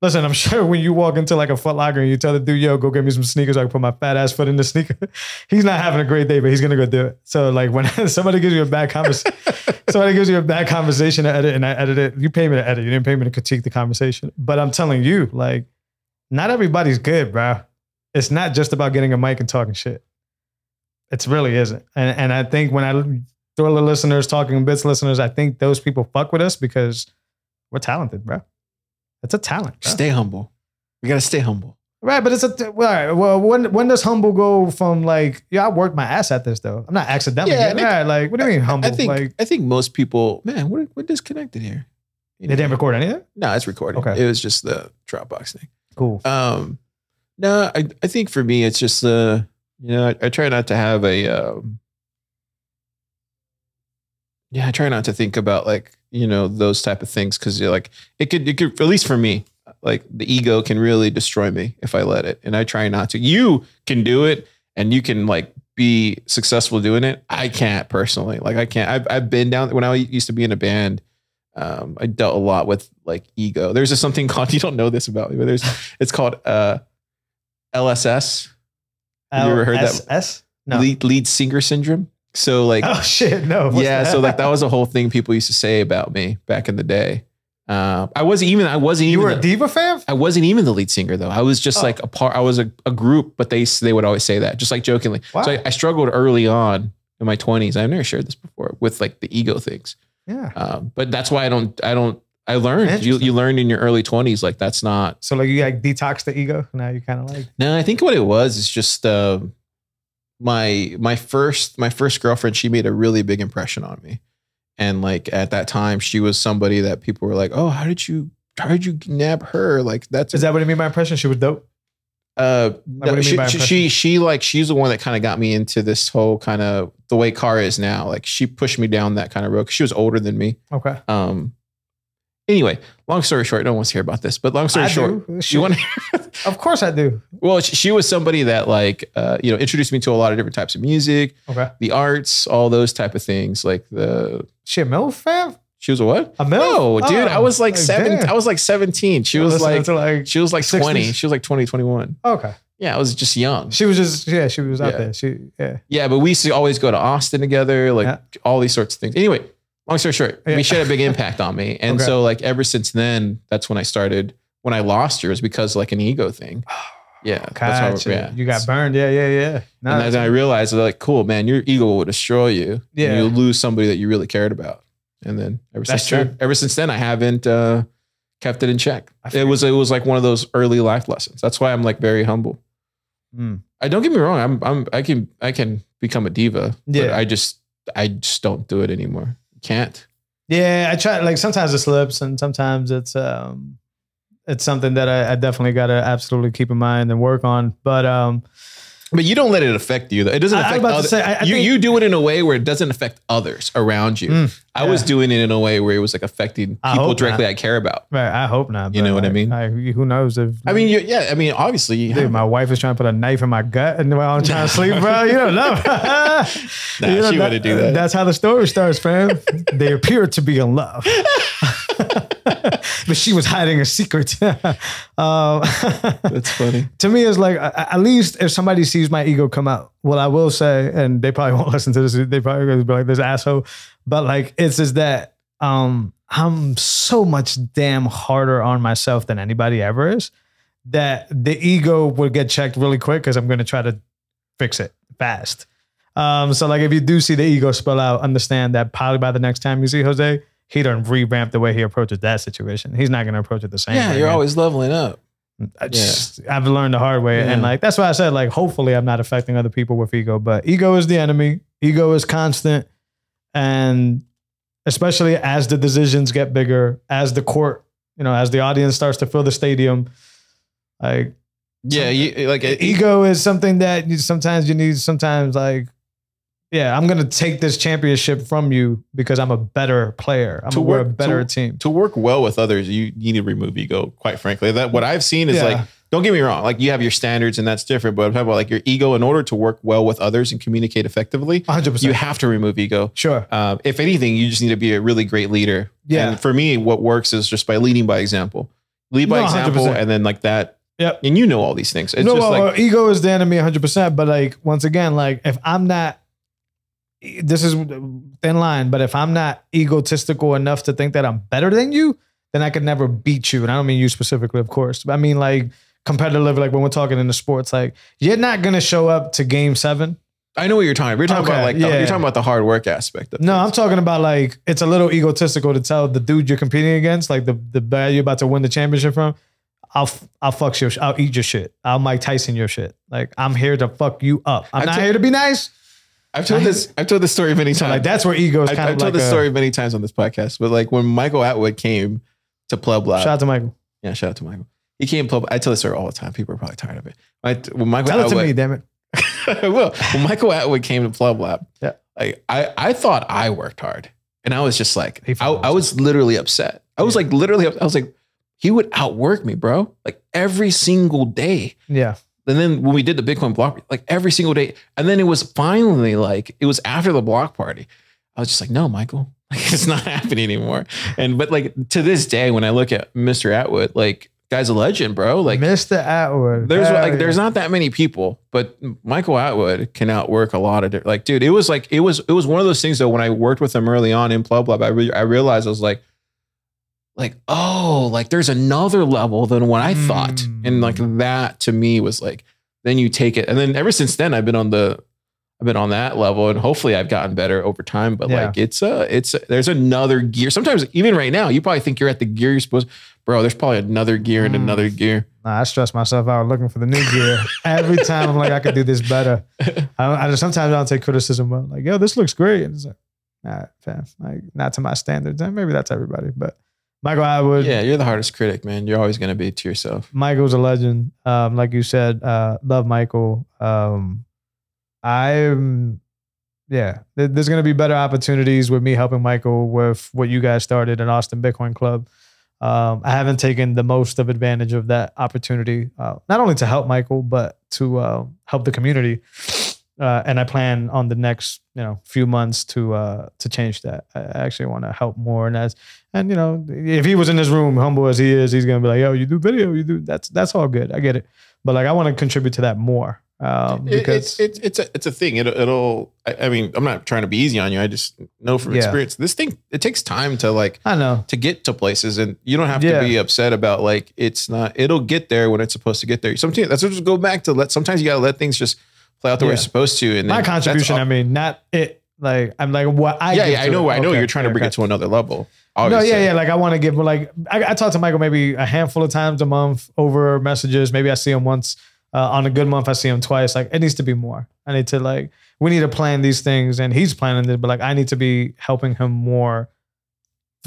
listen, I'm (laughs) sure when you walk into like a Foot Locker and you tell the dude, yo, go get me some sneakers, I can put my fat ass foot in the sneaker. (laughs) he's not having a great day, but he's going to go do it. So like when (laughs) somebody gives you a bad conversation, somebody gives you a bad conversation to edit and I edit it, you pay me to edit. You didn't pay me to critique the conversation. But I'm telling you, like, not everybody's good, bro. It's not just about getting a mic and talking shit. It really isn't. And and I think when I Thriller listeners, talking bits listeners, I think those people fuck with us because we're talented, bro. It's a talent. bro. Stay humble. We gotta stay humble. Right, but it's a well, all right, well. When when does humble go from like, yeah, I worked my ass at this though. I'm not accidentally. Yeah, think- right, like, what do you mean humble? I think like I think most people, man, we're we're disconnected here. You they know? didn't record anything. No, it's recording. Okay. It was just the Dropbox thing. Cool. Um, no, I, I think for me, it's just, uh, you know, I, I try not to have a, um, yeah, I try not to think about like, you know, those type of things. Cause you're like, it could, it could, at least for me, like the ego can really destroy me if I let it. And I try not to, you can do it and you can like be successful doing it. I can't personally, like I can't, I've, I've been down when I used to be in a band, um, I dealt a lot with like ego. There's just something (laughs) called, you don't know this about me, but there's, it's called, uh, LSS, Have you ever heard that? S? No. lead, lead singer syndrome. So like, oh shit, no. What's yeah, that? so like that was a whole thing people used to say about me back in the day. Uh, I wasn't even, I wasn't even you even, were a diva fan. I wasn't even the lead singer though. I was just Oh. like a part, I was a, a group, but they, they would always say that just like jokingly. Wow. So I, I struggled early on in my twenties. I've never shared this before with like the ego things. Yeah. Um, but that's why I don't, I don't, I learned, you, you learned in your early twenties, like that's not, So like you like detox the ego. Now you kind of like no, I think what it was is just, uh, my, my first, my first girlfriend, she made a really big impression on me. And like at that time, she was somebody that people were like, Oh, how did you, how did you nab her? Like that's, is that what I mean by impression? She was dope. Uh, what do you mean she, she, she, she, like, she's the one that kind of got me into this whole kind of the way Car is now. Like she pushed me down that kind of road. 'cause She was older than me. Okay. Um, anyway, long story short, no one wants to hear about this, but long story I short, do. Shit. you want (laughs) Of course I do. well, she, she was somebody that like, uh, you know, introduced me to a lot of different types of music, Okay. the arts, all those type of things. Like the, She a MILF fam? She was a what? A MILF? No, dude, I oh, was like Oh, seven. damn. I was like 17. She oh, was like, like she was like 20. She was like 20, 21. okay. Yeah, I was just young. She was just yeah, she was out Yeah. there. She yeah. Yeah, but we used to always go to Austin together, like Yeah. all these sorts of things. Anyway, long story short, Yeah. we she had a big impact on me. And Okay. so like ever since then, that's when I started when I lost her it was because like an ego thing. (sighs) Yeah. Gotcha. yeah. You got burned. Yeah, yeah, yeah. And then I realized like, cool, man, your ego will destroy you. Yeah. You'll lose somebody that you really cared about. And then ever That's since true. then, ever since then, I haven't uh, kept it in check. It was it was like one of those early life lessons. That's why I'm like very humble. Mm. I don't get me wrong. I'm I'm I can I can become a diva. But Yeah. I just I just don't do it anymore. Can't. Yeah, I try. Like sometimes it slips, and sometimes it's um, it's something that I, I definitely got to absolutely keep in mind and work on. But um, But you don't let it affect you. Though. It doesn't I- I affect about to say, I- I you. think- you do it in a way where it doesn't affect others around you. Mm, I was doing it in a way where it was like affecting I people hope directly not. I care about. right, I hope not. You but, know what I like, mean? I, who knows if I mean, you, yeah. I mean, obviously, you Dude, have my wife is trying to put a knife in my gut and while I'm trying to sleep, bro. You don't know. (laughs) Nah, (laughs) You know, she wouldn't do that. That's how the story starts, fam. they appear to be in love. (laughs) but she was hiding a secret. um, That's funny. to me, it's like at least if somebody sees my ego come out, what I will say, and they probably (laughs) won't listen to this, they probably gonna be like this asshole. But like it's just that um I'm so much damn harder on myself than anybody ever is. That the ego will get checked really quick because I'm gonna try to fix it fast. Um, so like if you do see the ego spill out, understand that probably by the next time you see Jose, he done revamped the way he approaches that situation. He's not gonna approach it the same. Yeah, way you're always leveling up. I just, I've learned the hard way. And like, that's why I said, like, hopefully I'm not affecting other people with ego, but ego is the enemy. Ego is constant. And especially as the decisions get bigger, as the court, you know, as the audience starts to fill the stadium, like, Yeah, you like ego is something that you, sometimes you need, sometimes like, yeah, I'm going to take this championship from you because I'm a better player. I'm To a, a work- better to- team. to work well with others, you, you need to remove ego. Quite frankly, that what I've seen is Yeah. like, don't get me wrong, like you have your standards and that's different. But I'm talking about like your ego. In order to work well with others and communicate effectively, 100%. you have to remove ego. sure. Um, if anything, you just need to be a really great leader. Yeah. And for me, what works is just by leading by example. Lead by No, example, 100%. and then like that. Yep. And you know all these things. It's no, just well, like ego is the enemy 100%. But like, once again, like if I'm not, this is thin line, but if I'm not egotistical enough to think that I'm better than you, then I could never beat you. And I don't mean you specifically, of course. But I mean like competitive, like when we're talking in the sports, like you're not to show up to game seven. I know what you're talking. about. You're talking Okay, about like the, yeah. you're talking about the hard work aspect of No, things. I'm talking about like it's a little egotistical to tell the dude you're competing against, like the the guy you're about to win the championship from. I'll I'll fuck your I'll eat your shit. I'll Mike Tyson your shit. Like I'm here to fuck you up. I'm I not took- here to be nice. I've told this. I've told this story many times. like that's where ego is I, kind I've of told this a- story many times on this podcast. But like when Michael Atwood came to PlebLab, Shout out to Michael. yeah, shout out to Michael. He came to Pleb. I tell this story all the time. People are probably tired of it. I, when Michael Tell it to me, damn it. (laughs) I will. When Michael Atwood came to PlebLab, Yeah. like I, I thought I worked hard, and I was just like, I, I was literally upset. I was Yeah. like, literally, I was like, he would outwork me, bro, like every single day. Yeah. And then when we did the Bitcoin block, like every single day, and then it was finally like it was after the block party. I was just like, no, Michael, (laughs) like it's not happening anymore. And but like to this day, when I look at Mr. Atwood, like guy's a legend, bro. Like Mr. Atwood. there's Hell like yeah. there's not that many people, but Michael Atwood can outwork a lot of different. Like, dude, it was like it was it was one of those things though. When I worked with him early on in PlebLab, I re- I realized I was like, like oh, like there's another level than what I thought, Mm. and like that to me was like then you take it, and then ever since then I've been on the I've been on that level, and hopefully I've gotten better over time. But Yeah. like it's a it's a, there's another gear. Sometimes even right now, you probably think you're at the gear you're supposed. Bro, there's probably another gear and Mm. another gear. Nah, I stress myself out looking for the new gear. Every time I'm like, I could do this better. (laughs) I, I sometimes I don't take criticism, but like, yo, this looks great. And it's like, nah, fam, like not to my standards. And maybe that's everybody, but Michael Atwood, Yeah, you're the hardest critic, man. You're always going to be to yourself. Michael's a legend. Um, like you said, uh, love Michael. Um, I'm, yeah, there- there's going to be better opportunities with me helping Michael with what you guys started in Austin Bitcoin Club. Um, I haven't taken the most of advantage of that opportunity, uh, not only to help Michael, but to uh, help the community. Uh, and I plan on the next you know few months to uh, to change that. I actually want to help more, and as and you know if he was in his room, humble as he is, he's gonna be like, "Yo, you do video, you do that's that's all good. I get it." But like I want to contribute to that more um, It- because it's it's it's a it's a thing. It'll, it'll I, I mean, I'm not trying to be easy on you. I just know from Yeah. experience, this thing it takes time to like I know to get to places, and you don't have Yeah. to be upset about like it's not. It'll get there when it's supposed to get there. Sometimes that's just go back to let. Sometimes you gotta let things just play out the way Yeah. supposed to. And my then that's contribution. I mean, not it. Like I'm like what I yeah, give yeah, I to know. I know Okay, you're trying to okay, bring it to another level. No, yeah, yeah. Like I want to give like I, I talk to Michael maybe a handful of times a month over messages. Maybe I see him once uh, on a good month. I see him twice. Like it needs to be more. I need to like we need to plan these things, and he's planning it. But like I need to be helping him more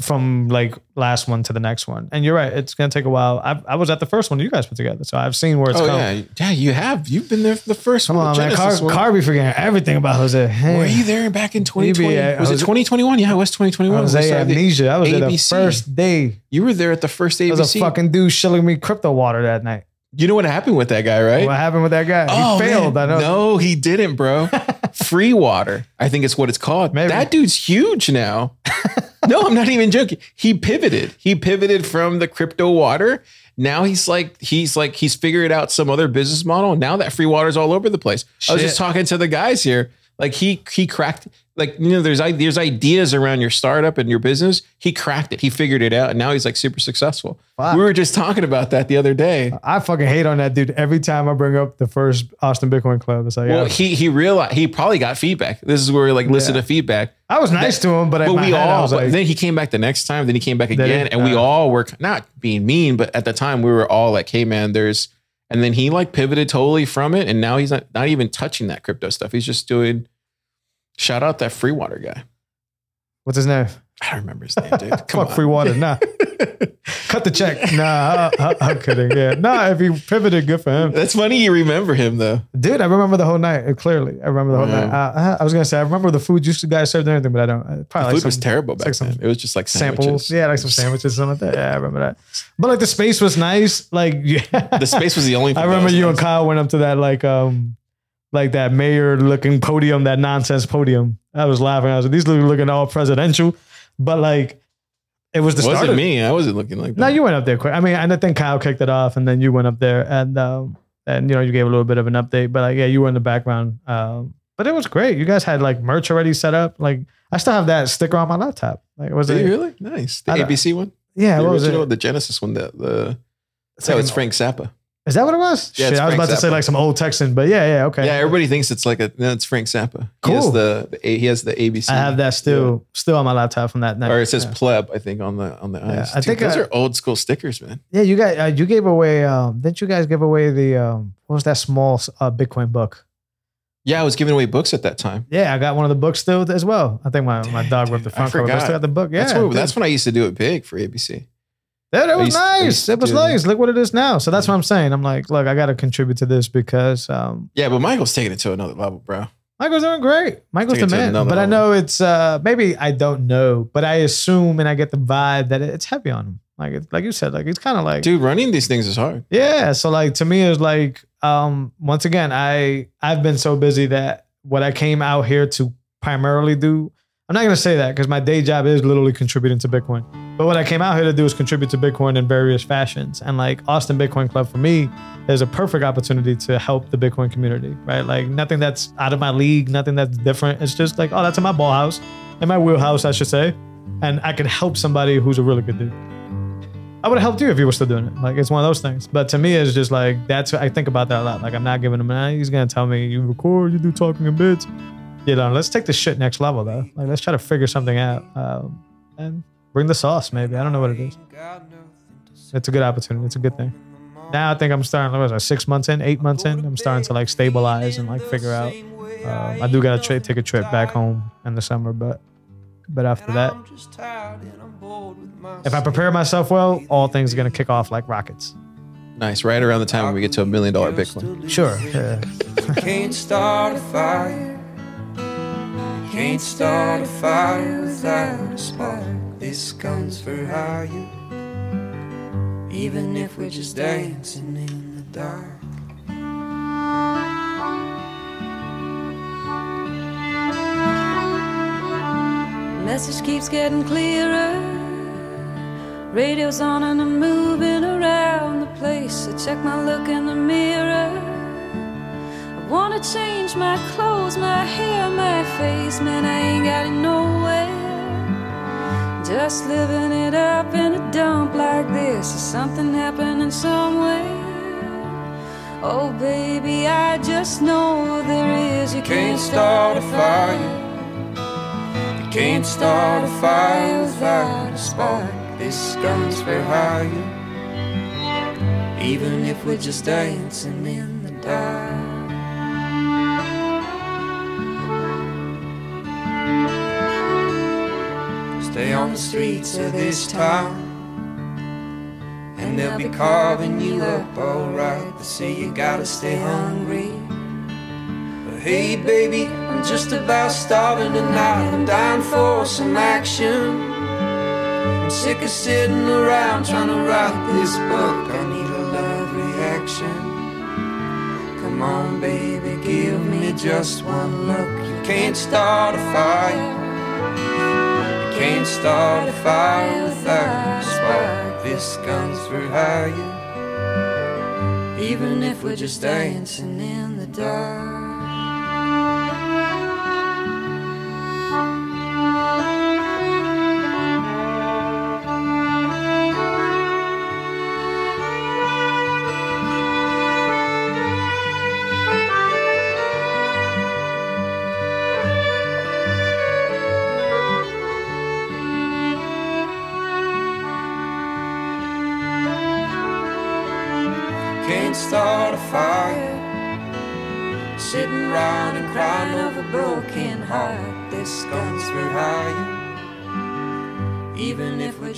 from like last one to the next one. And you're right. It's gonna take a while. I, I was at the first one you guys put together, so I've seen where it's Oh come. yeah, yeah. You have. You've been there for the first Come one. on, man. Car, one. Car be forgetting everything about Jose. Hey. Were you there back in 2020? at was it 2021? Yeah, it was 2021. Jose amnesia. I was there the first day. You were there at the first There was ABC. a fucking dude shilling me crypto water that night. you know what happened with that guy, right? What happened with that guy? Oh, he failed. man. I know. No, he didn't, bro. (laughs) Free water. I think it's what it's called. Maybe. That dude's huge now. (laughs) no, I'm not even joking. He pivoted. He pivoted from the crypto water. Now he's like, he's like, he's figured out some other business model. Now that free water's all over the place. I was just talking to the guys here. Like he he cracked like you know there's there's ideas around your startup and your business. He cracked it. He figured it out, and now he's like super successful. We were just talking about that the other day. I fucking hate on that dude every time I bring up the first Austin Bitcoin Club. It's like, Well, yeah, he he realized he probably got feedback. This is where we like listen Yeah. to feedback. I was nice to him, but, But we head, I all was like, then he came back the next time, then he came back again, and we Uh. all were not being mean, but at the time we were all like, hey man, there's and then he like pivoted totally from it, and now he's not not even touching that crypto stuff. He's just doing shout out that free water guy. what's his name? I don't remember his name, dude. (laughs) Come Fuck on. free water. Nah, (laughs) cut the check. Nah, I, I, am kidding. Yeah, nah. If he pivoted, good for him, That's funny you remember him though. dude. I remember the whole night uh, clearly. I remember the whole Yeah. night. Uh, I was gonna say I remember the food you guys served and everything, but I don't. uh, The Probably food like was terrible back like then. It was just like samples. sandwiches. Yeah, like some sandwiches, something like that. Yeah, I remember that. But like the space was nice. Like yeah, (laughs) The space was the only thing. I remember you and. Kyle went up to that like um like that mayor looking podium, that nonsense podium. I was laughing. I was like, these look looking all presidential, but like it was the It start. wasn't of- me. I wasn't looking like that. No, you went up there quick. I mean, and I think Kyle kicked it off, and then you went up there, and um, and you know you gave a little bit of an update, but like yeah, you were in the background. Um, but it was great. You guys had like merch already set up. Like I still have that sticker on my laptop. Like was Did it? really? Nice. The ABC one? Yeah, the what was original, it? the Genesis one, the the It's no, like it's Frank Zappa. Is that what it was? Yeah, Shit, it's I was Frank about to say Zappa. like some old Texan, but yeah, yeah, okay. Yeah, everybody thinks it's like a no, it's Frank Zappa. He has Cool. the, the A- he has the ABC. I have that still still on my laptop from that night. Or it says yeah. pleb, I think, on the on the eyes. I Dude, think those I- are old school stickers, man. Yeah, you guys, uh, you gave away. Um, didn't you guys give away the um, what was that small uh, Bitcoin book? Yeah, I was giving away books at that time. Yeah, I got one of the books still as well. I think my, my Dang, dog ripped the dude, I front cover, but I still forgot. got the book. Yeah, that's dude. that's when I used to do it big for ABC. Yeah, that was used- nice. It was do nice. Look what it is now. So that's what I'm saying. I'm like, look, I got to contribute to this because um, Yeah, but Michael's taking it to another level, bro. Michael's doing great. Michael's the man. But I know it's uh, maybe I don't know, but I assume and I get the vibe that it's heavy on him. Like it's like you said, like it's kind of like Dude, running these things is hard. Yeah. So like to me it's like um once again, I I've been so busy that what I came out here to primarily do, I'm not gonna say that because my day job is literally contributing to Bitcoin. But what I came out here to do is contribute to Bitcoin in various fashions. And like Austin Bitcoin Club for me is a perfect opportunity to help the Bitcoin community, right? Like nothing that's out of my league, nothing that's different. It's just like, oh, that's in my ball house, in my wheelhouse, I should say. And I can help somebody who's a really good dude. I would have helped you if you were still doing it. Like it's one of those things. But to me, it's just like that's I think about that a lot. Like I'm not giving him. Nah, he's gonna tell me you record, you do talking in bits. You know, let's take this shit next level though. Like let's try to figure something out um, and bring the sauce. Maybe I don't know what it is. It's a good opportunity. It's a good thing. Now I think I'm starting. What was I? Six months in, eight months in. I'm starting to like stabilize and like figure out. Um, I do gotta tra- take a trip back home in the summer, but but after that, if I prepare myself well, all things are gonna kick off like rockets. Nice. Right around the time when we get to a million dollar Bitcoin. Sure. Yeah. (laughs) Can't start a fire. Can't start a fire without a spark. This gun's for hire, even if we're just dancing in the dark. Message keeps getting clearer. Radio's on and I'm moving around the place. I check my look in the mirror. Wanna change my clothes, my hair, my face. Man, I ain't got it nowhere. Just living it up in a dump like this. Is something happening somewhere? Oh, baby, I just know there is. You Can't start a fire. You can't start a fire without a spark. This gun's for hire. Even if we're just dancing in the dark. Stay on the streets of this town. And they'll be carving you up alright. They say you gotta stay hungry. But hey, baby, I'm just about starving tonight. I'm dying for some action. I'm sick of sitting around trying to write this book. I need a love reaction. Come on, baby, give me just one look. You can't start a fire. Can't start a fire without a spark. This comes for hire. Even if we're just dancing in the dark.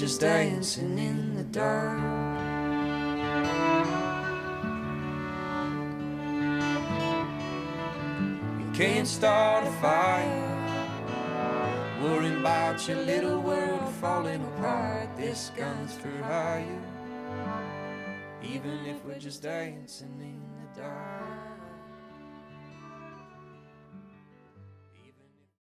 Just dancing in the dark. Can't start a fire. Worrying about your little world falling apart. This gun's for hire. Even if we're just dancing in the dark.